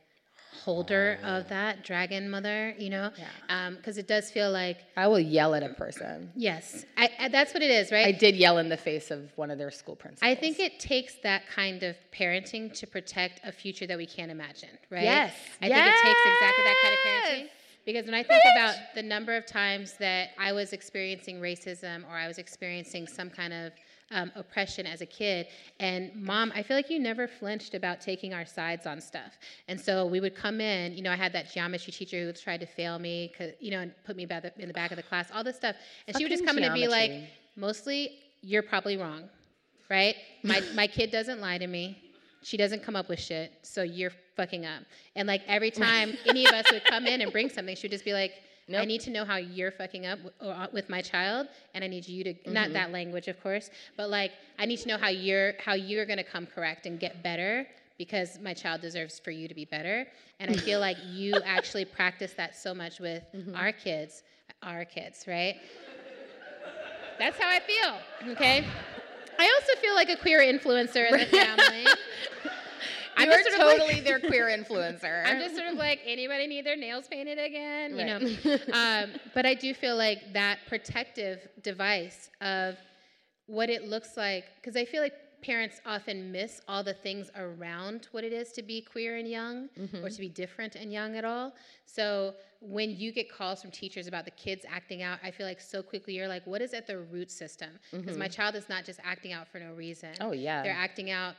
holder of oh. that dragon mother. You know, because um, it does feel like I will yell at a person. yes, I, I, that's what it is, right? I did yell in the face of one of their school principals. I think it takes that kind of parenting to protect a future that we can't imagine, right? Yes. I think it takes exactly that kind of parenting. Because when I think about the number of times that I was experiencing racism or I was experiencing some kind of um, oppression as a kid, and mom, I feel like you never flinched about taking our sides on stuff. And so we would come in, you know, I had that geometry teacher who tried to fail me, 'cause, you know, and put me back in the back of the class, all this stuff. And she would just come Fucking in and be like, mostly, you're probably wrong right? My my kid doesn't lie to me. She doesn't come up with shit, so you're fucking up. And like every time any of us would come in and bring something, she would just be like, I need to know how you're fucking up w- uh, with my child, and I need you to not that language, of course, but like I need to know how you're how you're gonna come correct and get better because my child deserves for you to be better. And I feel like you actually practice that so much with our kids, our kids, right? That's how I feel. Okay. I also feel like a queer influencer in the family. I'm You're just sort of like- totally their queer influencer. I'm just sort of like anybody need their nails painted again, you know. um, but I do feel like that protective device of what it looks like, because I feel like parents often miss all the things around what it is to be queer and young or to be different and young at all. So when you get calls from teachers about the kids acting out, I feel like so quickly you're like, what is at the root system? Because my child is not just acting out for no reason. Oh, yeah. They're acting out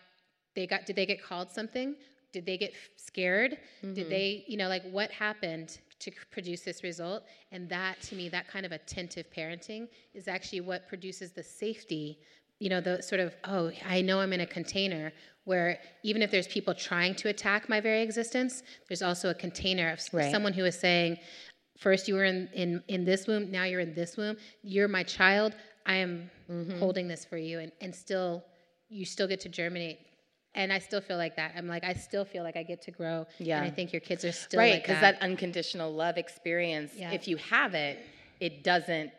they got did they get called something? Did they get scared? Did mm-hmm. they you know like what happened to produce this result? And that to me that kind of attentive parenting is actually what produces the safety you know the sort of oh i know i'm in a container where even if there's people trying to attack my very existence there's also a container of Right. someone who is saying first you were in, in, in this womb now you're in this womb. You're my child. I am mm-hmm. holding this for you. And, and still you still get to germinate and i still feel like that i'm like i still feel like i get to grow Yeah. and i think your kids are still right, like because that. that. unconditional love experience, Yeah. if you have it, it doesn't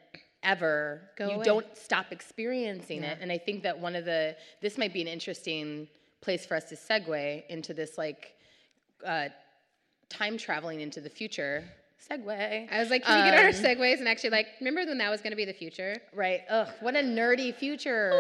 ever Go you away. don't stop experiencing Yeah. it. And I think that one of the this might be an interesting place for us to segue into this like uh, time traveling into the future. Segue. i was like can we get our Um, segues and actually like remember when that was going to be the future Right. Ugh, what a nerdy future.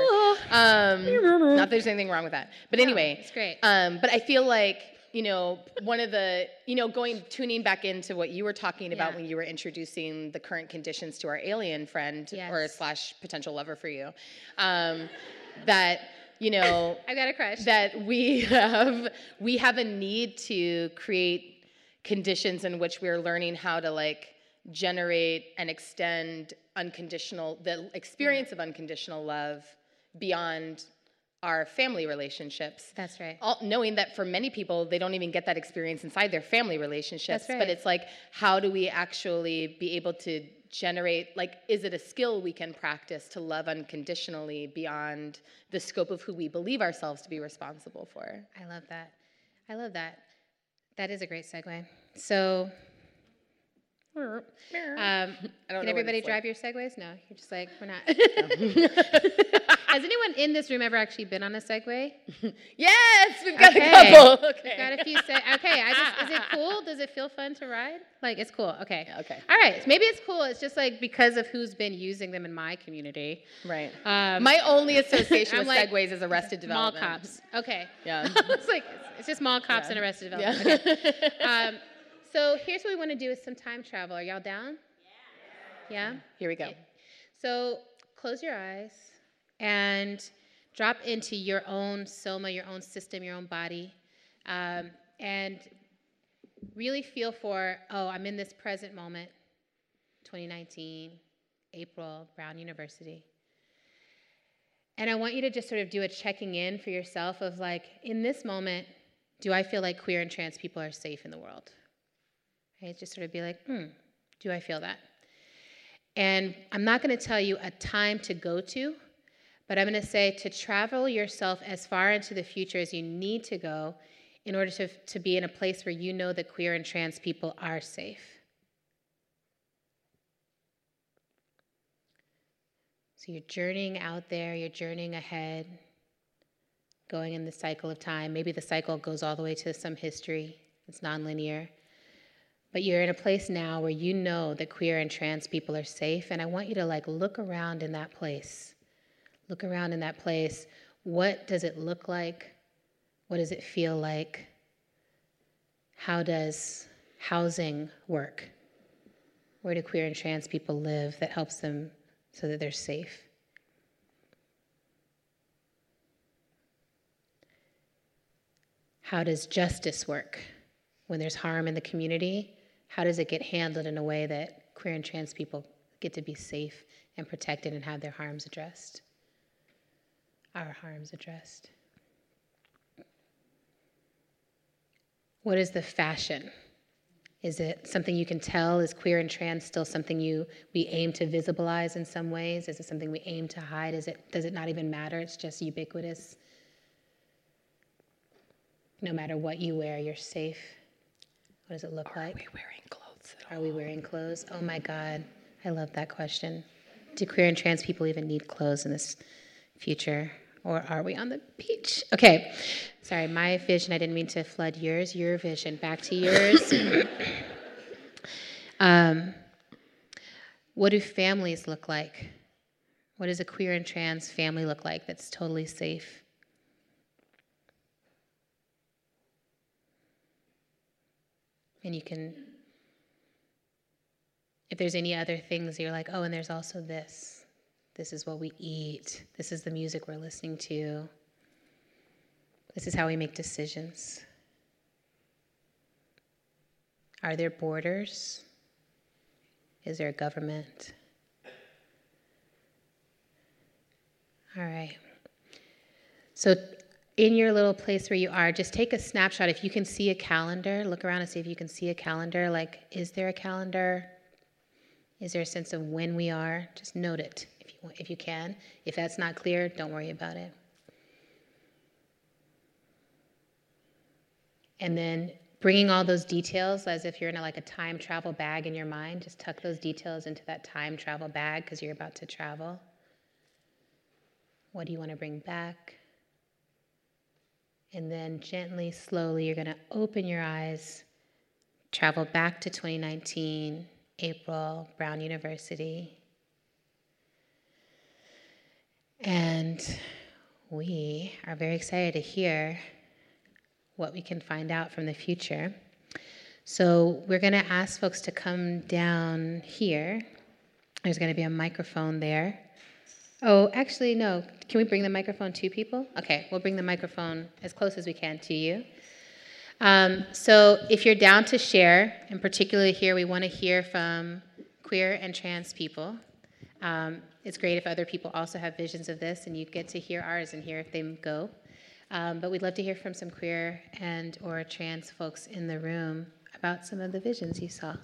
Um, not that there's anything wrong with that. But anyway, it's great. Um, but I feel like, you know, one of the, you know, going, tuning back into what you were talking about Yeah. when you were introducing the current conditions to our alien friend or slash potential lover for you, um, that, you know, i've got a crush that we have we have a need to create conditions in which we're learning how to like generate and extend unconditional the experience of unconditional love beyond our family relationships. That's right. All, knowing that for many people, they don't even get that experience inside their family relationships. That's right. But it's like, how do we actually be able to generate, like, is it a skill we can practice to love unconditionally beyond the scope of who we believe ourselves to be responsible for? I love that. I love that. That is a great segue. So, um, can everybody drive like. your segways? No, you're just like we're not. Has anyone in this room ever actually been on a Segway? Yes, we've got Okay. a couple. Okay. We've got a few. Se- okay, I just is it cool? Does it feel fun to ride? Like it's cool. Okay. Okay. All right. Maybe it's cool. It's just like because of who's been using them in my community. Right. Um, My only association with like, Segways is Arrested Development. mall cops. Okay. Yeah. it's like it's just mall cops and arrested development. Okay. Um, so here's what we want to do with some time travel. Are y'all down? Yeah. Yeah? Here we go. So close your eyes and drop into your own soma, your own system, your own body, um, and really feel for oh, I'm in this present moment, 2019, April, Brown University. And I want you to just sort of do a checking in for yourself of like, in this moment, do I feel like queer and trans people are safe in the world? Right? Just sort of be like, hmm, do I feel that? And I'm not going to tell you a time to go to, but I'm going to say to travel yourself as far into the future as you need to go in order to, to be in a place where you know that queer and trans people are safe. So you're journeying out there, you're journeying ahead, going in the cycle of time. Maybe the cycle goes all the way to some history, it's nonlinear. But you're in a place now where you know that queer and trans people are safe, and I want you to like look around in that place. Look around in that place. What does it look like? What does it feel like? How does housing work? Where do queer and trans people live that helps them so that they're safe? How does justice work when there's harm in the community? How does it get handled in a way that queer and trans people get to be safe and protected and have their harms addressed? Our harms addressed. What is the fashion? Is it something you can tell? Is queer and trans still something you we aim to visibilize in some ways? Is it something we aim to hide? Is it does it not even matter? It's just ubiquitous. No matter what you wear, you're safe. What does it look like? Are we wearing clothes at all? Are we wearing clothes? Oh my God, I love that question. Do queer and trans people even need clothes in this future? Or are we on the beach? Okay, sorry, my vision, I didn't mean to flood yours. Your vision, back to yours. um, what do families look like? What does a queer and trans family look like that's totally safe? And you can if there's any other things you're like, oh, and there's also this. This is what we eat. This is the music we're listening to. This is how we make decisions. Are there borders? Is there a government? All right. So, in your little place where you are, just take a snapshot. If you can see a calendar, look around and see if you can see a calendar. Like, is there a calendar? Is there a sense of when we are? Just note it if you, if you can. If that's not clear, don't worry about it. And then bringing all those details as if you're in a, like a time travel bag in your mind, just tuck those details into that time travel bag because you're about to travel. What do you want to bring back? And then gently, slowly, you're going to open your eyes, travel back to 2019, April, Brown University. And we are very excited to hear what we can find out from the future. So we're going to ask folks to come down here. There's going to be a microphone there. Oh, actually, no. Can we bring the microphone to people? Okay, we'll bring the microphone as close as we can to you. Um, so if you're down to share, and particularly here, we want to hear from queer and trans people. Um, it's great if other people also have visions of this and you get to hear ours and hear if they go. Um, but we'd love to hear from some queer and or trans folks in the room about some of the visions you saw.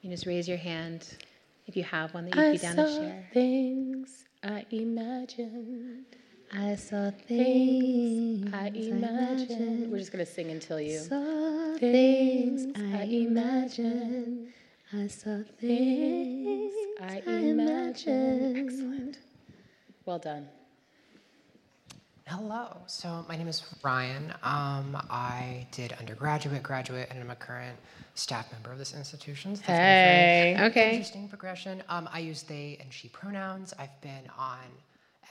You just raise your hand if you have one that you'd be down to share. things I imagined. I saw things I imagined. We're just gonna sing until you. Saw Things I I imagined. imagined. I saw things I I imagined. imagined. Excellent. Well done. Hello. So my name is Ryan. Um, I did undergraduate, graduate, and I'm a current staff member of this institution. So that's been a very Hey. Okay. Interesting progression. Um, I use they and she pronouns. I've been on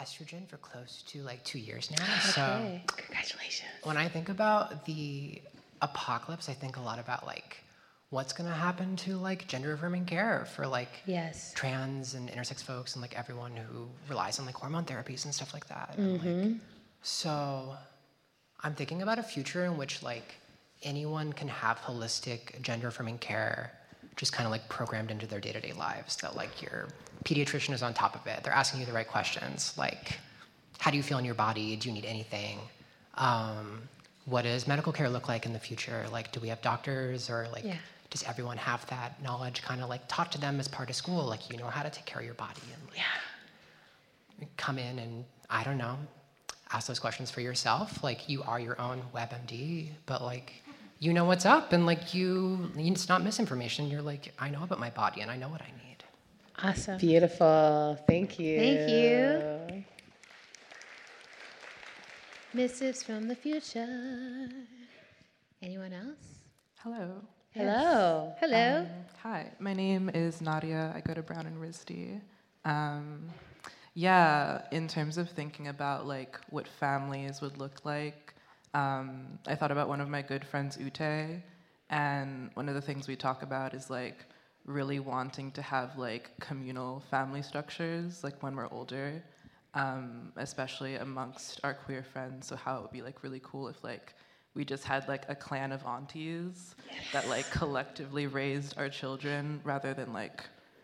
estrogen for close to like two years now. So Congratulations. when I think about the apocalypse, I think a lot about like what's going to happen to like gender affirming care for like Yes. trans and intersex folks and like everyone who relies on like hormone therapies and stuff like that. And, like, so I'm thinking about a future in which like anyone can have holistic gender affirming care just kind of like programmed into their day-to-day lives that like your pediatrician is on top of it. They're asking you the right questions like how do you feel in your body? Do you need anything? Um, what does medical care look like in the future? Like do we have doctors or like Yeah. does everyone have that knowledge kind of like taught to them as part of school? Like you know how to take care of your body and like, come in and I don't know, ask those questions for yourself. Like you are your own WebMD, but like you know what's up and like you it's not misinformation. You're like, I know about my body and I know what I need. Awesome. Beautiful. Thank you. Thank you. Missives from the future. Anyone else? Hello. Hello. Hello. Um, hi, my name is Nadia. I go to Brown and RISD. Um, yeah, in terms of thinking about like what families would look like, um, I thought about one of my good friends, Ute, and one of the things we talk about is like really wanting to have like communal family structures, like when we're older, um, especially amongst our queer friends. So how it would be like really cool if like we just had like a clan of aunties that like collectively raised our children rather than like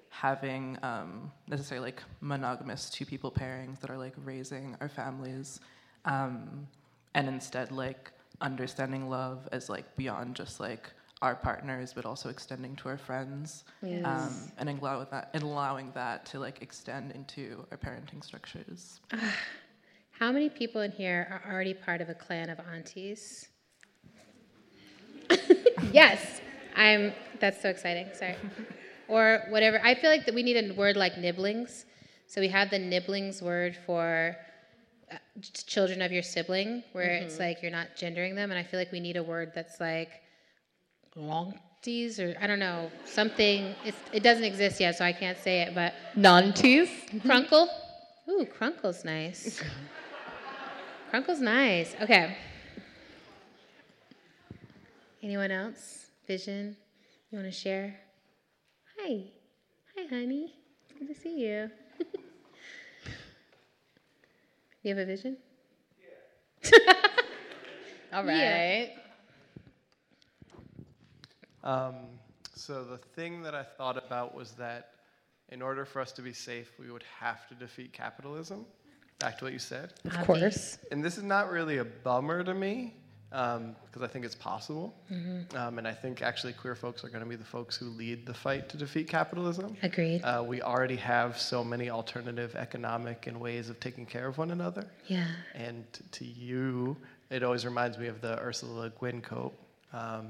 having um, necessarily like monogamous two people pairings that are like raising our families um, and instead like understanding love as like beyond just like our partners but also extending to our friends um, and allowing that and allowing that to like extend into our parenting structures How many people in here are already part of a clan of aunties? yes. I'm that's so exciting. Sorry. Or whatever. I feel like that we need a word like nibblings. So we have the nibblings word for uh, children of your sibling, where it's like you're not gendering them, and I feel like we need a word that's like lonties or I don't know something. It's, it doesn't exist yet, so I can't say it. But Non-tees? Crunkle. Ooh, Crunkle's nice. Crunkle's nice. Okay. Anyone else? Vision? You want to share? Hi. Hi, honey. Good to see you. you have a vision? All Yeah. right. Um, so the thing that I thought about was that in order for us to be safe, we would have to defeat capitalism. Back to what you said. Of course. And this is not really a bummer to me because I think it's possible. Um, and I think actually queer folks are going to be the folks who lead the fight to defeat capitalism. Agreed. Uh, we already have so many alternative economic and ways of taking care of one another. yeah. And to you, it always reminds me of the Ursula Le Guin quote um,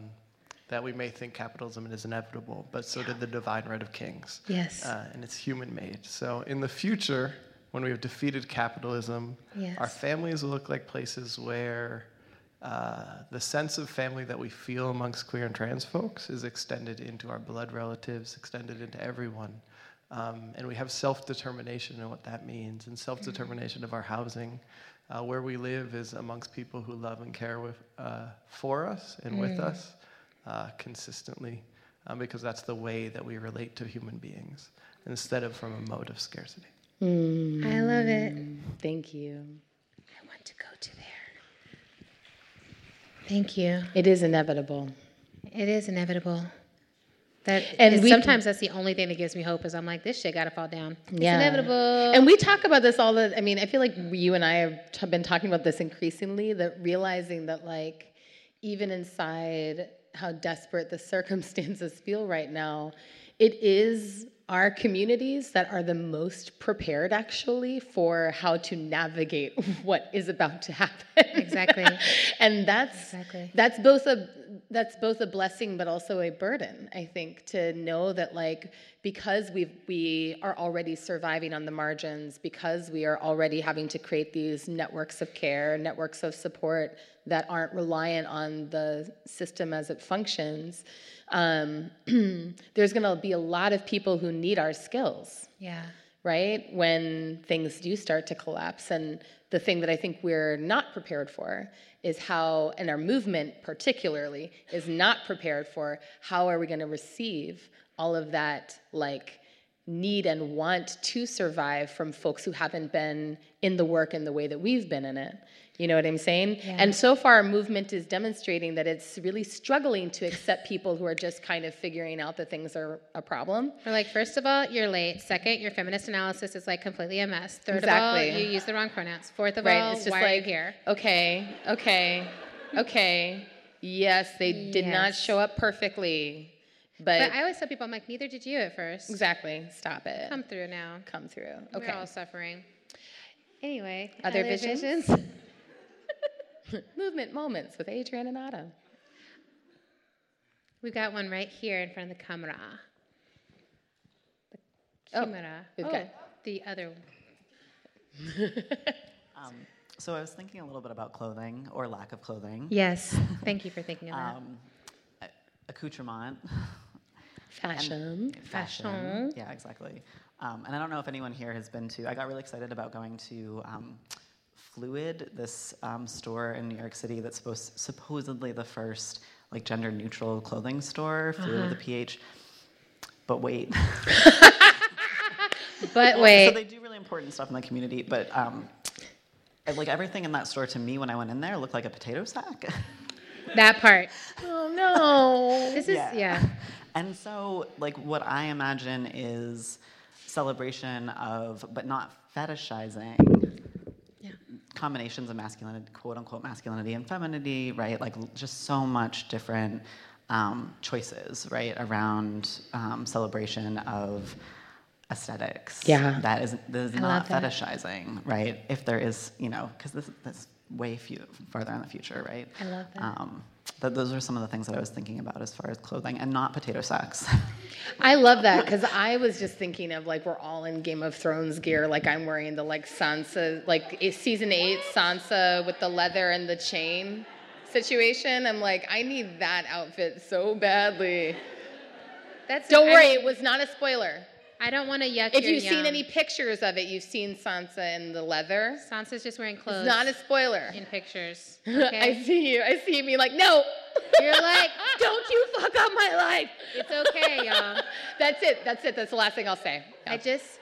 that we may think capitalism is inevitable, but so did the divine right of kings. Yes. Uh, and it's human made. So in the future, when we have defeated capitalism, Yes. our families will look like places where uh, the sense of family that we feel amongst queer and trans folks is extended into our blood relatives, extended into everyone. Um, and we have self determination and what that means, and self determination of our housing. Uh, where we live is amongst people who love and care with, uh, for us and with us uh, consistently, um, because that's the way that we relate to human beings instead of from a mode of scarcity. I love it. Thank you. I want to go to there. Thank you. It is inevitable. It is inevitable. That And we- sometimes that's the only thing that gives me hope is I'm like this shit got to fall down. It's Yeah. inevitable. And we talk about this all the. I mean, I feel like you and I have t- been talking about this increasingly. That realizing that like, even inside how desperate the circumstances feel right now, it is our communities that are the most prepared actually for how to navigate what is about to happen. Exactly. and that's Exactly. that's both a that's both a blessing but also a burden i think to know that like because we we are already surviving on the margins because we are already having to create these networks of care networks of support that aren't reliant on the system as it functions um, there's going to be a lot of people who need our skills yeah. right? When things do start to collapse. And the thing that I think we're not prepared for is how, and our movement particularly is not prepared for, how are we going to receive all of that, like, need and want to survive from folks who haven't been in the work in the way that we've been in it. You know what I'm saying? And so far, our movement is demonstrating that it's really struggling to accept people who are just kind of figuring out that things are a problem. We're like, first of all, you're late. Second, your feminist analysis is like completely a mess. Third of all, you use the wrong pronouns. Fourth of Right. all, It's just why like are you here? okay, okay, okay. Yes, they did not show up perfectly, but, But I always tell people, I'm like, neither did you at first. exactly. Stop it. Come through now. Come through. We're Okay. all suffering. Anyway, Other visions? Movement moments with Adrienne and Autumn. We've got one right here in front of the camera. The Oh, camera. we've oh, got- the other. Um, so I was thinking a little bit about clothing or lack of clothing. Yes. Thank you for thinking of that. Um, a- accoutrement. Fashion. Fashion. Yeah, exactly. Um, and I don't know if anyone here has been to. I got really excited about going to um, Phluid, this um, store in New York City that's supposed supposedly the first like gender neutral clothing store. Phluid with a PH. But wait. but wait. So they do really important stuff in the community, but um, and, like everything in that store to me when I went in there looked like a potato sack. that part. Oh no. This is, yeah. And so, like, what I imagine is celebration of, but not fetishizing. Combinations of masculinity, quote unquote, masculinity and femininity, right? Like, just so much different um, choices, right, around um, celebration of aesthetics. Yeah. That is, that is not that. fetishizing, right? If there is, you know, because this, this is way few, farther in the future, right? I love that. Um, that those are some of the things that I was thinking about as far as clothing, and not potato sacks. I love that because I was just thinking of like we're all in Game of Thrones gear. Like I'm wearing the like Sansa, like season eight Sansa with the leather and the chain situation. I'm like, I need that outfit so badly. That's Don't I worry, mean, it was not a spoiler. I don't want to yuck If you've seen yum. any pictures of it, you've seen Sansa in the leather. Sansa's just wearing clothes. It's not a spoiler. in pictures. Okay? I see you. I see you being like, no. You're like, don't you fuck up my life. it's okay, y'all. That's it. That's it. That's the last thing I'll say. I just,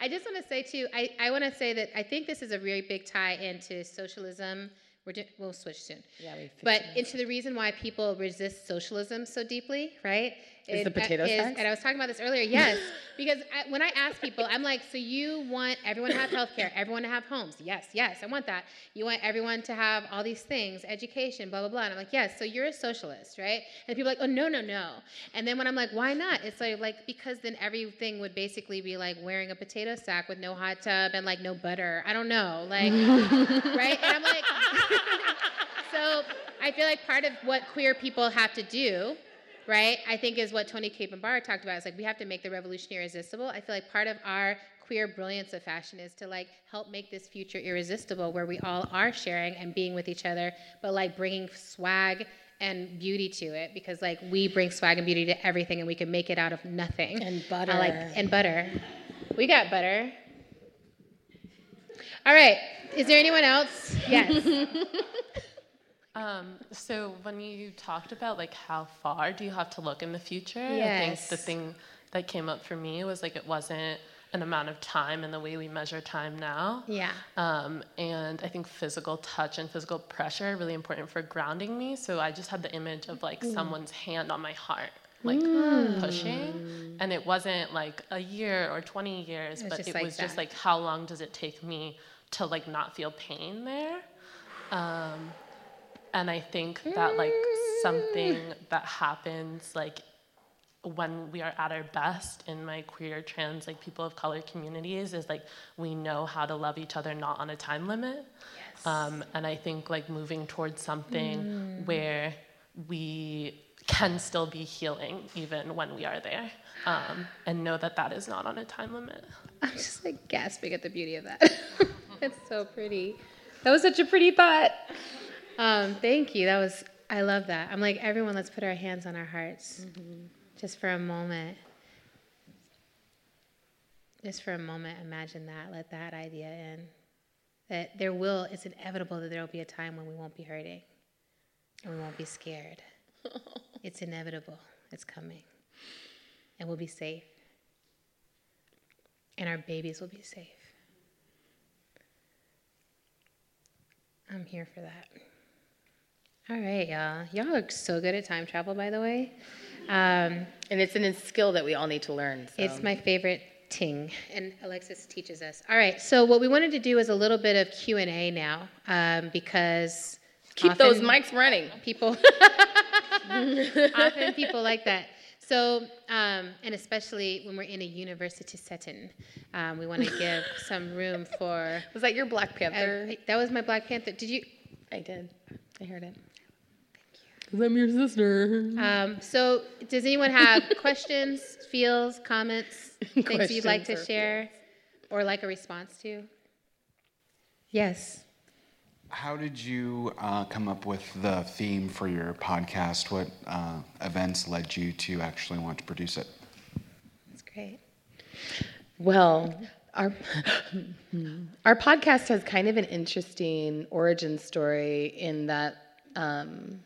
I just want to say too. I, I want to say that I think this is a really big tie into socialism. We're do, we'll switch soon. Yeah, we But into the reason why people resist socialism so deeply, right? Is the It- potato is-? And I was talking about this earlier. Yes, because I, when I ask people, I'm like, so you want everyone to have health care, everyone to have homes? Yes, yes, I want that. You want everyone to have all these things, education, blah blah blah. And I'm like, yes. So you're a socialist, right? And people are like, oh no no no. And then when I'm like, why not? It's like like because then everything would basically be like wearing a potato sack with no hot tub and like no butter. I don't know, like right? And I'm like. So I feel like part of what queer people have to do, right, I think is what Toni Cade Bambara talked about. It's like we have to make the revolution irresistible. I feel like part of our queer brilliance of fashion is to like help make this future irresistible where we all are sharing and being with each other, but like bringing swag and beauty to it because like we bring swag and beauty to everything and we can make it out of nothing. And I like butter. and butter. We got butter. All right. Is there anyone else? Yes. Um, so when you talked about like how far do you have to look in the future, I think the thing that came up for me was like it wasn't an amount of time in the way we measure time now. yeah. Um, and I think physical touch and physical pressure are really important for grounding me. So I just had the image of like someone's hand on my heart. like pushing. And it wasn't like a year or 20 years, was but just it like was just like how long does it take me to like not feel pain there? Um, and I think that like something that happens like when we are at our best in my queer, trans, like people of color communities is like we know how to love each other not on a time limit. Um, and I think like moving towards something where we can still be healing even when we are there um, and know that that is not on a time limit. I'm just like gasping at the beauty of that. it's so pretty. That was such a pretty thought. Um, thank you. That was. I love that. I'm like everyone. Let's put our hands on our hearts, just for a moment. Just for a moment, imagine that. Let that idea in. That there will. It's inevitable that there will be a time when we won't be hurting, and we won't be scared. it's inevitable. It's coming, and we'll be safe and our babies will be safe. I'm here for that. All right, y'all. Y'all are so good at time travel, by the way. Um, And it's a skill that we all need to learn. So. it's my favorite ting, and Alexis teaches us. All right, so what we wanted to do is a little bit of Q and A now, um, because Keep those mics running. people often people like that so um, and especially when we're in a university setting um, we want to give some room for Was that your Black Panther? uh, that was my black panther did you I did. I heard it. I'm your sister. um, so does anyone have questions feels comments things you'd like to Questions or share or like a response to yes How did you uh, come up with the theme for your podcast? What uh, events led you to actually want to produce it? that's great Well, our our podcast has kind of an interesting origin story in that, um, wh-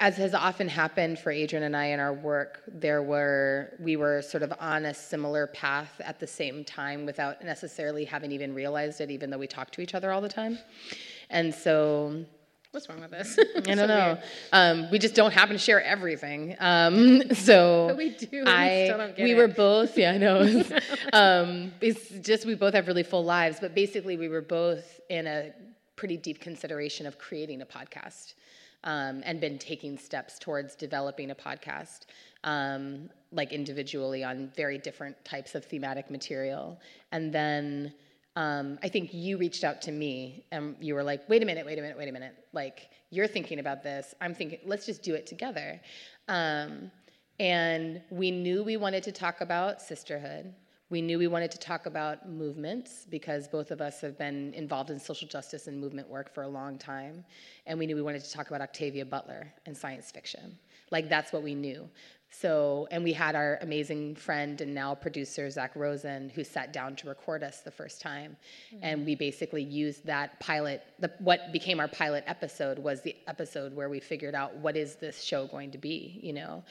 as has often happened for Adrienne and I in our work, there were we were sort of on a similar path at the same time without necessarily having even realized it, even though we talk to each other all the time, and so what's wrong with this I don't know. Um, we just don't happen to share everything. Um, so But we do, we I, still don't get we it. were both. Yeah, I know. um, it's just we both have really full lives, but basically we were both in a pretty deep consideration of creating a podcast. Um, and been taking steps towards developing a podcast, um, like individually on very different types of thematic material. And then um, I think you reached out to me and you were like, wait a minute, wait a minute, wait a minute. Like, you're thinking about this. I'm thinking, let's just do it together. Um, and we knew we wanted to talk about sisterhood. We knew we wanted to talk about movements because both of us have been involved in social justice and movement work for a long time. And we knew we wanted to talk about Octavia Butler and science fiction. Like, that's what we knew. So, and we had our amazing friend and now producer, Zach Rosen, who sat down to record us the first time. And we basically used that pilot, the, what became our pilot episode was the episode where we figured out what is this show going to be, you know?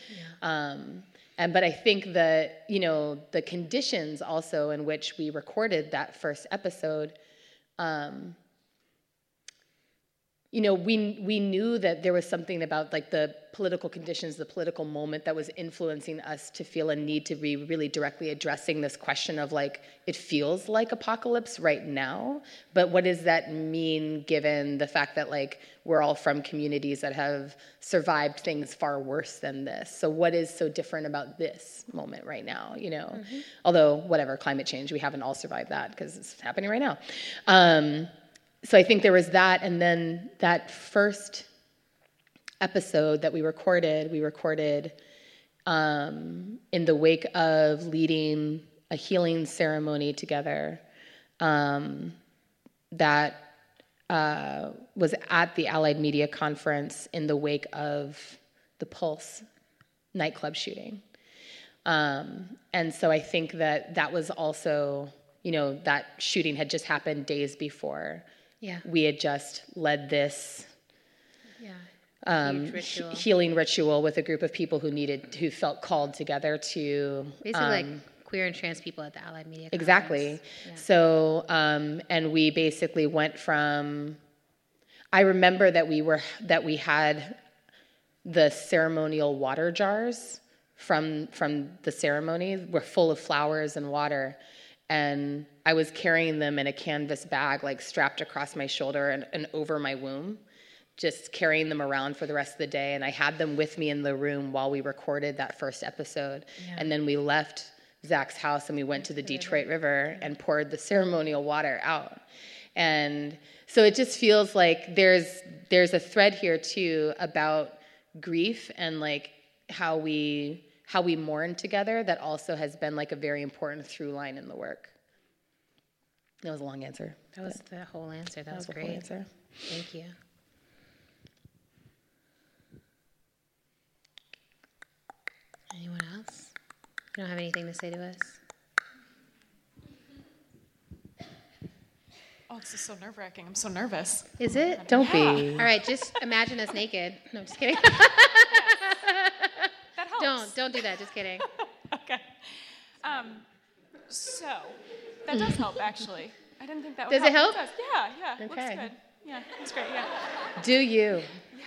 Um, and but I think that you know the conditions also in which we recorded that first episode, um, you know, we we knew that there was something about like the political conditions, the political moment that was influencing us to feel a need to be really directly addressing this question of like it feels like apocalypse right now, but what does that mean given the fact that like we're all from communities that have survived things far worse than this. So what is so different about this moment right now, you know? Although whatever climate change, we haven't all survived that because it's happening right now. Um, so I think there was that, and then that first episode that we recorded, we recorded um, in the wake of leading a healing ceremony together um, that uh, was at the Allied Media Conference in the wake of the Pulse nightclub shooting. Um, and so I think that that was also, you know, that shooting had just happened days before. Yeah. We had just led this Yeah. um, ritual. healing ritual with a group of people who needed, who felt called together to Basically, like um, queer and trans people at the Allied Media. Conference. Exactly. Conference. So, um, and we basically went from. I remember that we were that we had the ceremonial water jars from from the ceremony were full of flowers and water and i was carrying them in a canvas bag like strapped across my shoulder and, and over my womb just carrying them around for the rest of the day. And i had them with me in the room while we recorded that first episode. And then we left zach's house and we went to the detroit river and poured the ceremonial water out. And so it just feels like there's there's a thread here too about grief and like how we how we mourn together that also has been like a very important through line in the work. That was a long answer. That was the whole answer. That, That was, was great. whole answer. Thank you. Anyone else? You don't have anything to say to us? Oh, this is so nerve wracking. I'm so nervous. Is it? Don't Yeah. be. All right, just imagine us naked. No, I'm just kidding. Don't don't do that. Just kidding. Okay. Um, so that does help, actually. I didn't think that would Does it help? does. Yeah, yeah. Looks Okay. good. Yeah, that's great. Yeah. Do you? Yeah.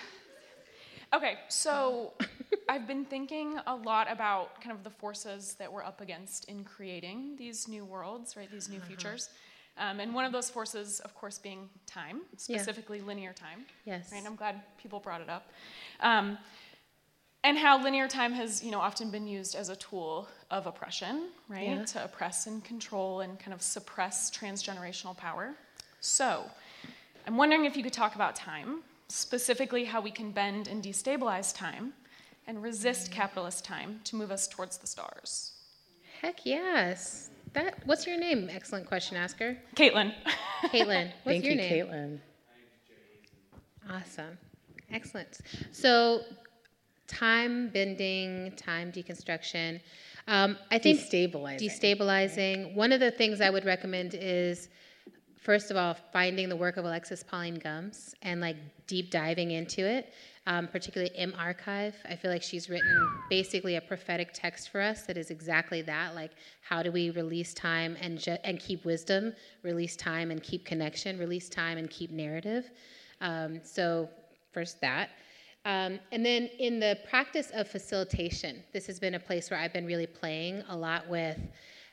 Okay, so I've been thinking a lot about kind of the forces that we're up against in creating these new worlds, right? These new futures. Um, and one of those forces, of course, being time, specifically linear time. Yes. Right? I'm glad people brought it up. Um, and how linear time has, you know, often been used as a tool of oppression, right? Yeah. To oppress and control and kind of suppress transgenerational power. So, I'm wondering if you could talk about time, specifically how we can bend and destabilize time and resist mm. capitalist time to move us towards the stars. Heck yes. That. What's your name? Excellent question, asker. Caitlin. Caitlin. What's Thank your you, name? Caitlin. Awesome. Excellent. So, time bending, time deconstruction. Um, I think Destabilizing. Destabilizing. One of the things I would recommend is, first of all, finding the work of Alexis Pauline Gumbs and like deep diving into it. Um, particularly M Archive. I feel like she's written basically a prophetic text for us that is exactly that. Like, how do we release time and ju- and keep wisdom? Release time and keep connection. Release time and keep narrative. Um, so, first that. Um, and then in the practice of facilitation, this has been a place where I've been really playing a lot with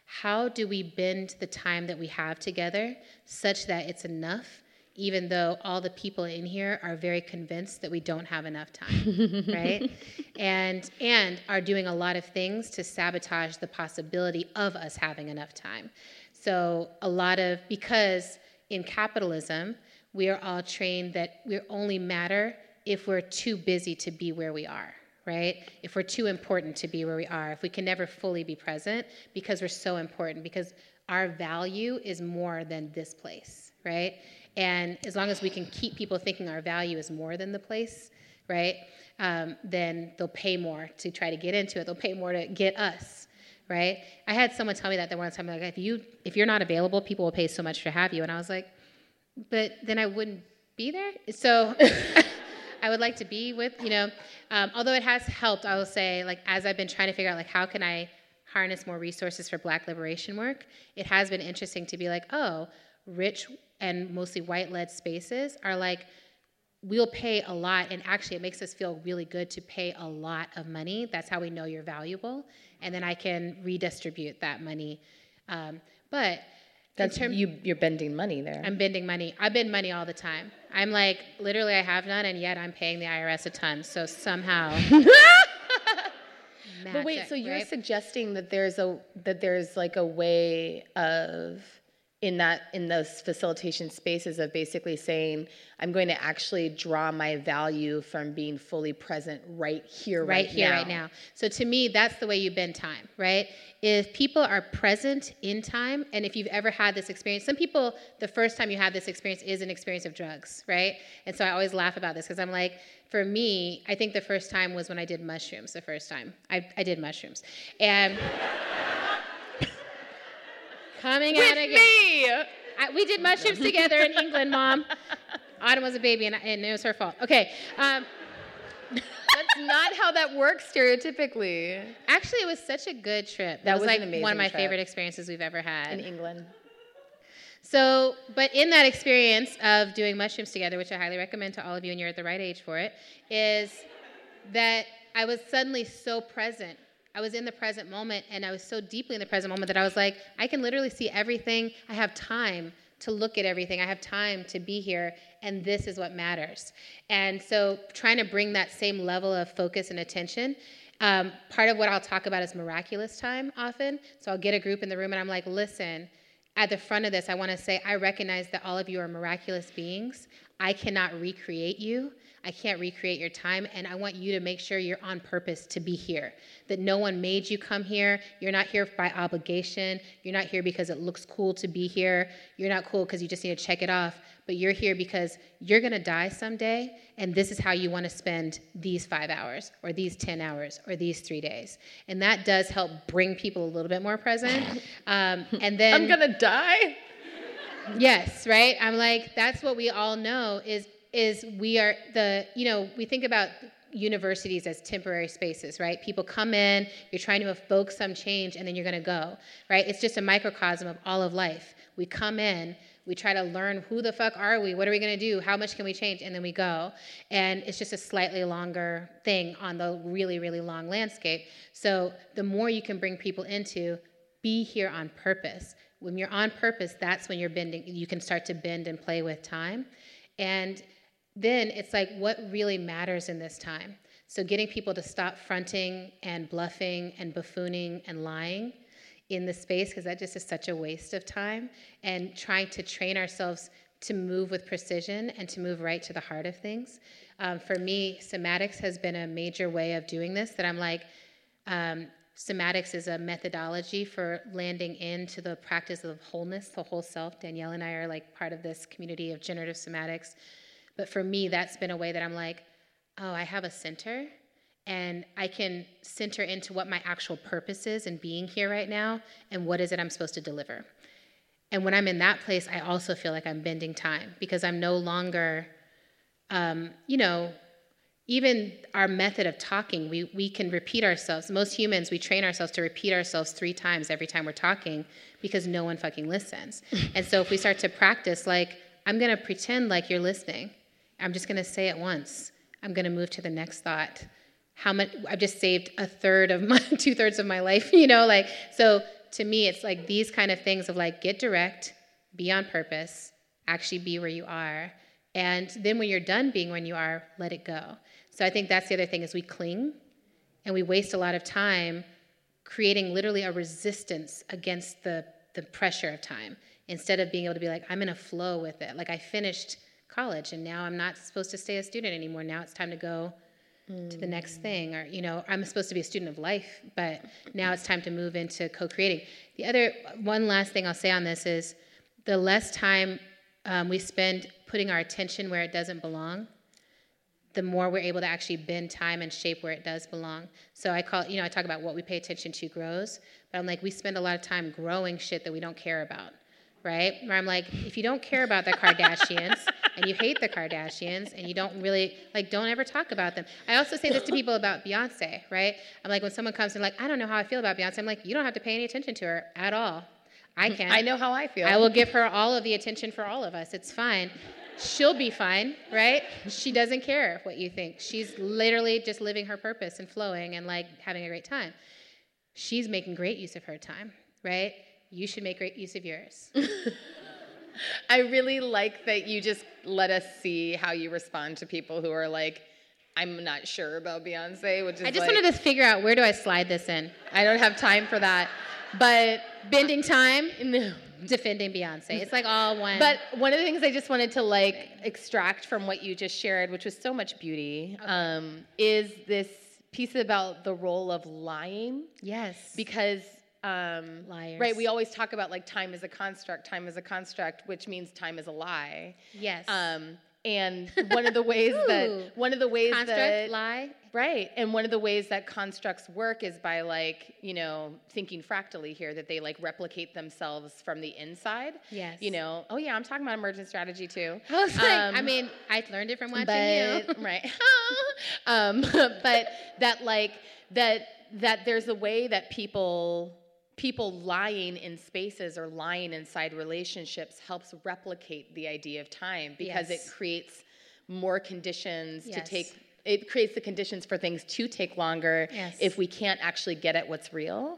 how do we bend the time that we have together such that it's enough, even though all the people in here are very convinced that we don't have enough time, right? And and are doing a lot of things to sabotage the possibility of us having enough time. So a lot of because in capitalism, we are all trained that we only matter if we're too busy to be where we are, right? If we're too important to be where we are, if we can never fully be present because we're so important, because our value is more than this place, right? And as long as we can keep people thinking our value is more than the place, right? Um, then they'll pay more to try to get into it. They'll pay more to get us, right? I had someone tell me that the one time, like, if you if you're not available, people will pay so much to have you. And I was like, but then I wouldn't be there. So I would like to be with, you know, um, although it has helped, I will say, like, as I've been trying to figure out, like, how can I harness more resources for black liberation work, it has been interesting to be like, oh, rich and mostly white led spaces are like, we'll pay a lot, and actually, it makes us feel really good to pay a lot of money. That's how we know you're valuable, and then I can redistribute that money. Um, but That's term- you. You're bending money there. I'm bending money. I bend money all the time. I'm like, literally, I have none, and yet I'm paying the IRS a ton. So somehow. But wait, so you're right? suggesting that there's a that there's like a way of in that in those facilitation spaces of basically saying I'm going to actually draw my value from being fully present right here, right, right here, now. right now. So to me, that's the way you bend time, right? If people are present in time, and if you've ever had this experience, some people, the first time you have this experience is an experience of drugs, right? And so I always laugh about this because I'm like, for me, I think the first time was when I did mushrooms. The first time I, I did mushrooms, and coming out again. me. I, we did mushrooms together in England, Mom. Autumn was a baby, and, and it was her fault. Okay. Um, That's not how that works stereotypically Actually, it was such a good trip. That it was, was like one of my trip. favorite experiences we've ever had. in England. So, but in that experience of doing mushrooms together, which I highly recommend to all of you, and you're at the right age for it, is that I was suddenly so present. I was in the present moment and I was so deeply in the present moment that I was like, I can literally see everything. I have time to look at everything. I have time to be here, and this is what matters. And so, trying to bring that same level of focus and attention. Um, part of what I'll talk about is miraculous time often. So, I'll get a group in the room and I'm like, listen, at the front of this, I want to say, I recognize that all of you are miraculous beings. I cannot recreate you. I can't recreate your time, and I want you to make sure you're on purpose to be here. That no one made you come here. You're not here by obligation. You're not here because it looks cool to be here. You're not cool because you just need to check it off. But you're here because you're gonna die someday, and this is how you wanna spend these five hours, or these 10 hours, or these three days. And that does help bring people a little bit more present. Um, and then. I'm gonna die? Yes, right? I'm like, that's what we all know is is we are the, you know, we think about universities as temporary spaces, right? People come in, you're trying to evoke some change, and then you're going to go, right? It's just a microcosm of all of life. We come in, we try to learn who the fuck are we? What are we going to do? How much can we change? And then we go. And it's just a slightly longer thing on the really, really long landscape. So the more you can bring people into, be here on purpose. When you're on purpose, that's when you're bending, you can start to bend and play with time. And then it's like what really matters in this time. So getting people to stop fronting and bluffing and buffooning and lying in the space because that just is such a waste of time and trying to train ourselves to move with precision and to move right to the heart of things. Um, for me, somatics has been a major way of doing this that I'm like, um, somatics is a methodology for landing into the practice of wholeness, the whole self. Danielle and I are like part of this community of generative somatics but for me, that's been a way that I'm like, oh, I have a center and I can center into what my actual purpose is in being here right now and what is it I'm supposed to deliver. And when I'm in that place, I also feel like I'm bending time because I'm no longer, um, you know, even our method of talking, we, we can repeat ourselves. Most humans, we train ourselves to repeat ourselves three times every time we're talking because no one fucking listens. and so if we start to practice, like, I'm gonna pretend like you're listening I'm just going to say it once. I'm going to move to the next thought. How much I've just saved a third of my two thirds of my life, you know, like so to me it's like these kind of things of like get direct, be on purpose, actually be where you are. And then when you're done being when you are, let it go. So I think that's the other thing is we cling and we waste a lot of time creating literally a resistance against the, the pressure of time instead of being able to be like, I'm in a flow with it. Like I finished college and now I'm not supposed to stay a student anymore. Now it's time to go mm. to the next thing or you know, I'm supposed to be a student of life, but now it's time to move into co-creating. The other one last thing I'll say on this is the less time um, we spend putting our attention where it doesn't belong, the more we're able to actually bend time and shape where it does belong. So I call, you know, I talk about what we pay attention to grows, but I'm like, we spend a lot of time growing shit that we don't care about right? Where I'm like, if you don't care about the Kardashians and you hate the Kardashians and you don't really like, don't ever talk about them. I also say this to people about Beyonce, right? I'm like, when someone comes and like, I don't know how I feel about Beyonce, I'm like, you don't have to pay any attention to her at all. I can't. I know how I feel. I will give her all of the attention for all of us. It's fine. She'll be fine, right? She doesn't care what you think. She's literally just living her purpose and flowing and like having a great time. She's making great use of her time, right? you should make great use of yours. I really like that you just let us see how you respond to people who are like, I'm not sure about Beyonce, which is I just like, wanted to figure out where do I slide this in. I don't have time for that. But bending time, no. defending Beyonce. It's like all one. But one of the things I just wanted to like extract from what you just shared, which was so much beauty, okay. um, is this piece about the role of lying. Yes. Because um, Liars. Right. We always talk about like time is a construct. Time is a construct, which means time is a lie. Yes. Um, and one of the ways that one of the ways construct, that lie. Right. And one of the ways that constructs work is by like, you know, thinking fractally here that they like replicate themselves from the inside. Yes. You know, oh yeah, I'm talking about emergent strategy too. I was like, um, I mean, I learned it from watching but, you. Right. um, but that like that that there's a way that people people lying in spaces or lying inside relationships helps replicate the idea of time because yes. it creates more conditions yes. to take it creates the conditions for things to take longer Yes. if we can't actually get at what's real.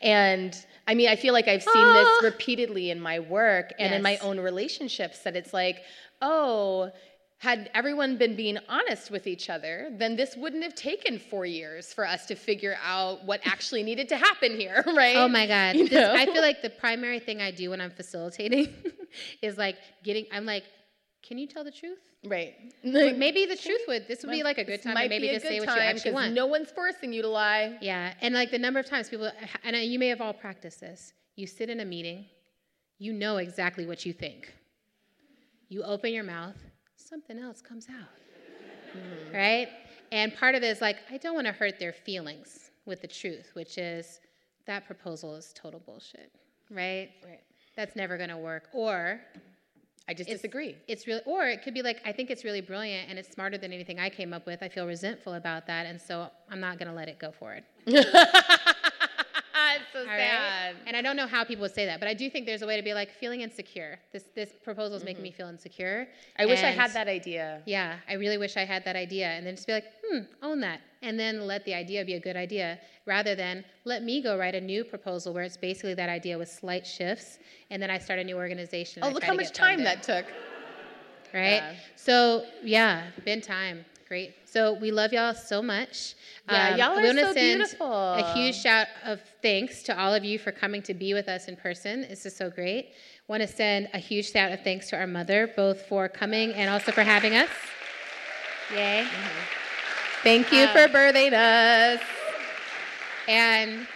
And I mean, I feel like I've seen this ah. repeatedly in my work and in my own relationships that it's like, oh, had everyone been being honest with each other, then this wouldn't have taken four years for us to figure out what actually needed to happen here, right? Oh my God. You This, I feel like the primary thing I do when I'm facilitating is like getting, I'm like, can you tell the truth? Right. Like, maybe the truth would, this would be like a good time might maybe be a just good say what you actually want. No one's forcing you to lie. Yeah, and like the number of times people, and you may have all practiced this. You sit in a meeting, you know exactly what you think. You open your mouth, something else comes out, Mm-hmm. right? And part of it is like, I don't want to hurt their feelings with the truth, which is that proposal is total bullshit, right? Right. That's never going to work. Or I just it's- disagree. It's really, or it could be like, I think it's really brilliant and it's smarter than anything I came up with. I feel resentful about that, and so I'm not going to let it go forward. so All right? And I don't know how people would say that, but I do think there's a way to be like feeling insecure. This this proposal is making me feel insecure. I wish I had that idea. Yeah, I really wish I had that idea, and then just be like, hmm, own that, and then let the idea be a good idea, rather than let me go write a new proposal where it's basically that idea with slight shifts, and then I start a new organization. Oh, look how much time funded. that took. right? Yeah. So yeah, been time. Great. So we love y'all so much. Um, Yeah, y'all are so send beautiful. A huge shout of thanks to all of you for coming to be with us in person. This is so great. Want to send a huge shout of thanks to our mother, both for coming and also for having us. Yay. Thank you Um, for birthing us. And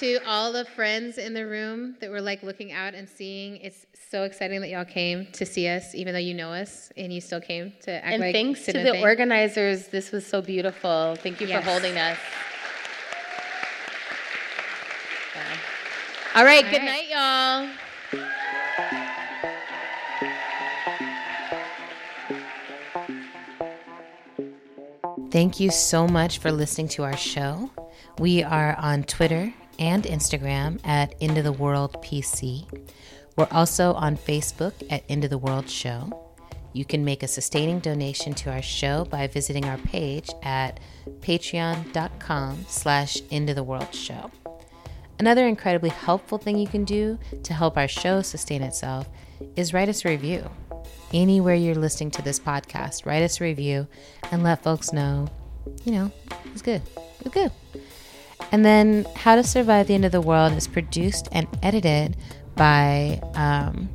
to all the friends in the room that were like looking out and seeing, it's so exciting that y'all came to see us, even though you know us and you still came to act And like thanks to the think. organizers. This was so beautiful. Thank you Yes. for holding us. Yeah. All right, All good right. night, y'all. Thank you so much for listening to our show. We are on Twitter and Instagram at End of the World PC. We're also on Facebook at End of the World Show. You can make a sustaining donation to our show by visiting our page at patreon.com slash into the world show. Another incredibly helpful thing you can do to help our show sustain itself is write us a review. Anywhere you're listening to this podcast, write us a review and let folks know, you know, it's good. It's good. And then How to Survive the End of the World is produced and edited by um,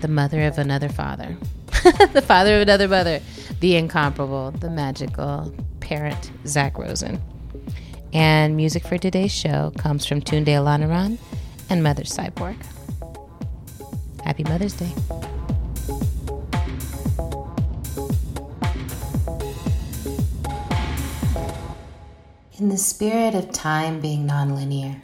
the mother of another father, the father of another mother, the incomparable, the magical parent, Zach Rosen. And music for today's show comes from Tunde Olaniran and Mother Cyborg. Happy Mother's Day. In the spirit of time being nonlinear,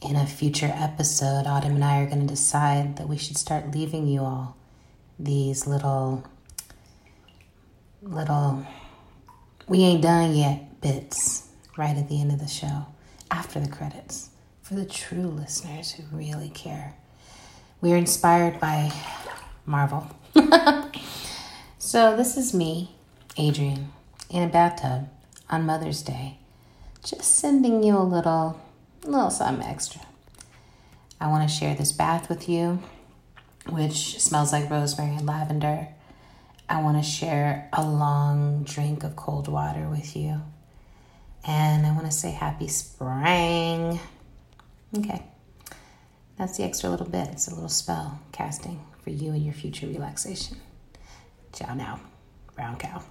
in a future episode, Autumn and I are going to decide that we should start leaving you all these little, little, we ain't done yet bits right at the end of the show, after the credits, for the true listeners who really care. We are inspired by Marvel. so this is me, Adrienne, in a bathtub on Mother's Day, just sending you a little, a little something extra. I want to share this bath with you, which smells like rosemary and lavender. I want to share a long drink of cold water with you. And I want to say happy spring. Okay. That's the extra little bit. It's a little spell casting for you and your future relaxation. Ciao now, brown cow.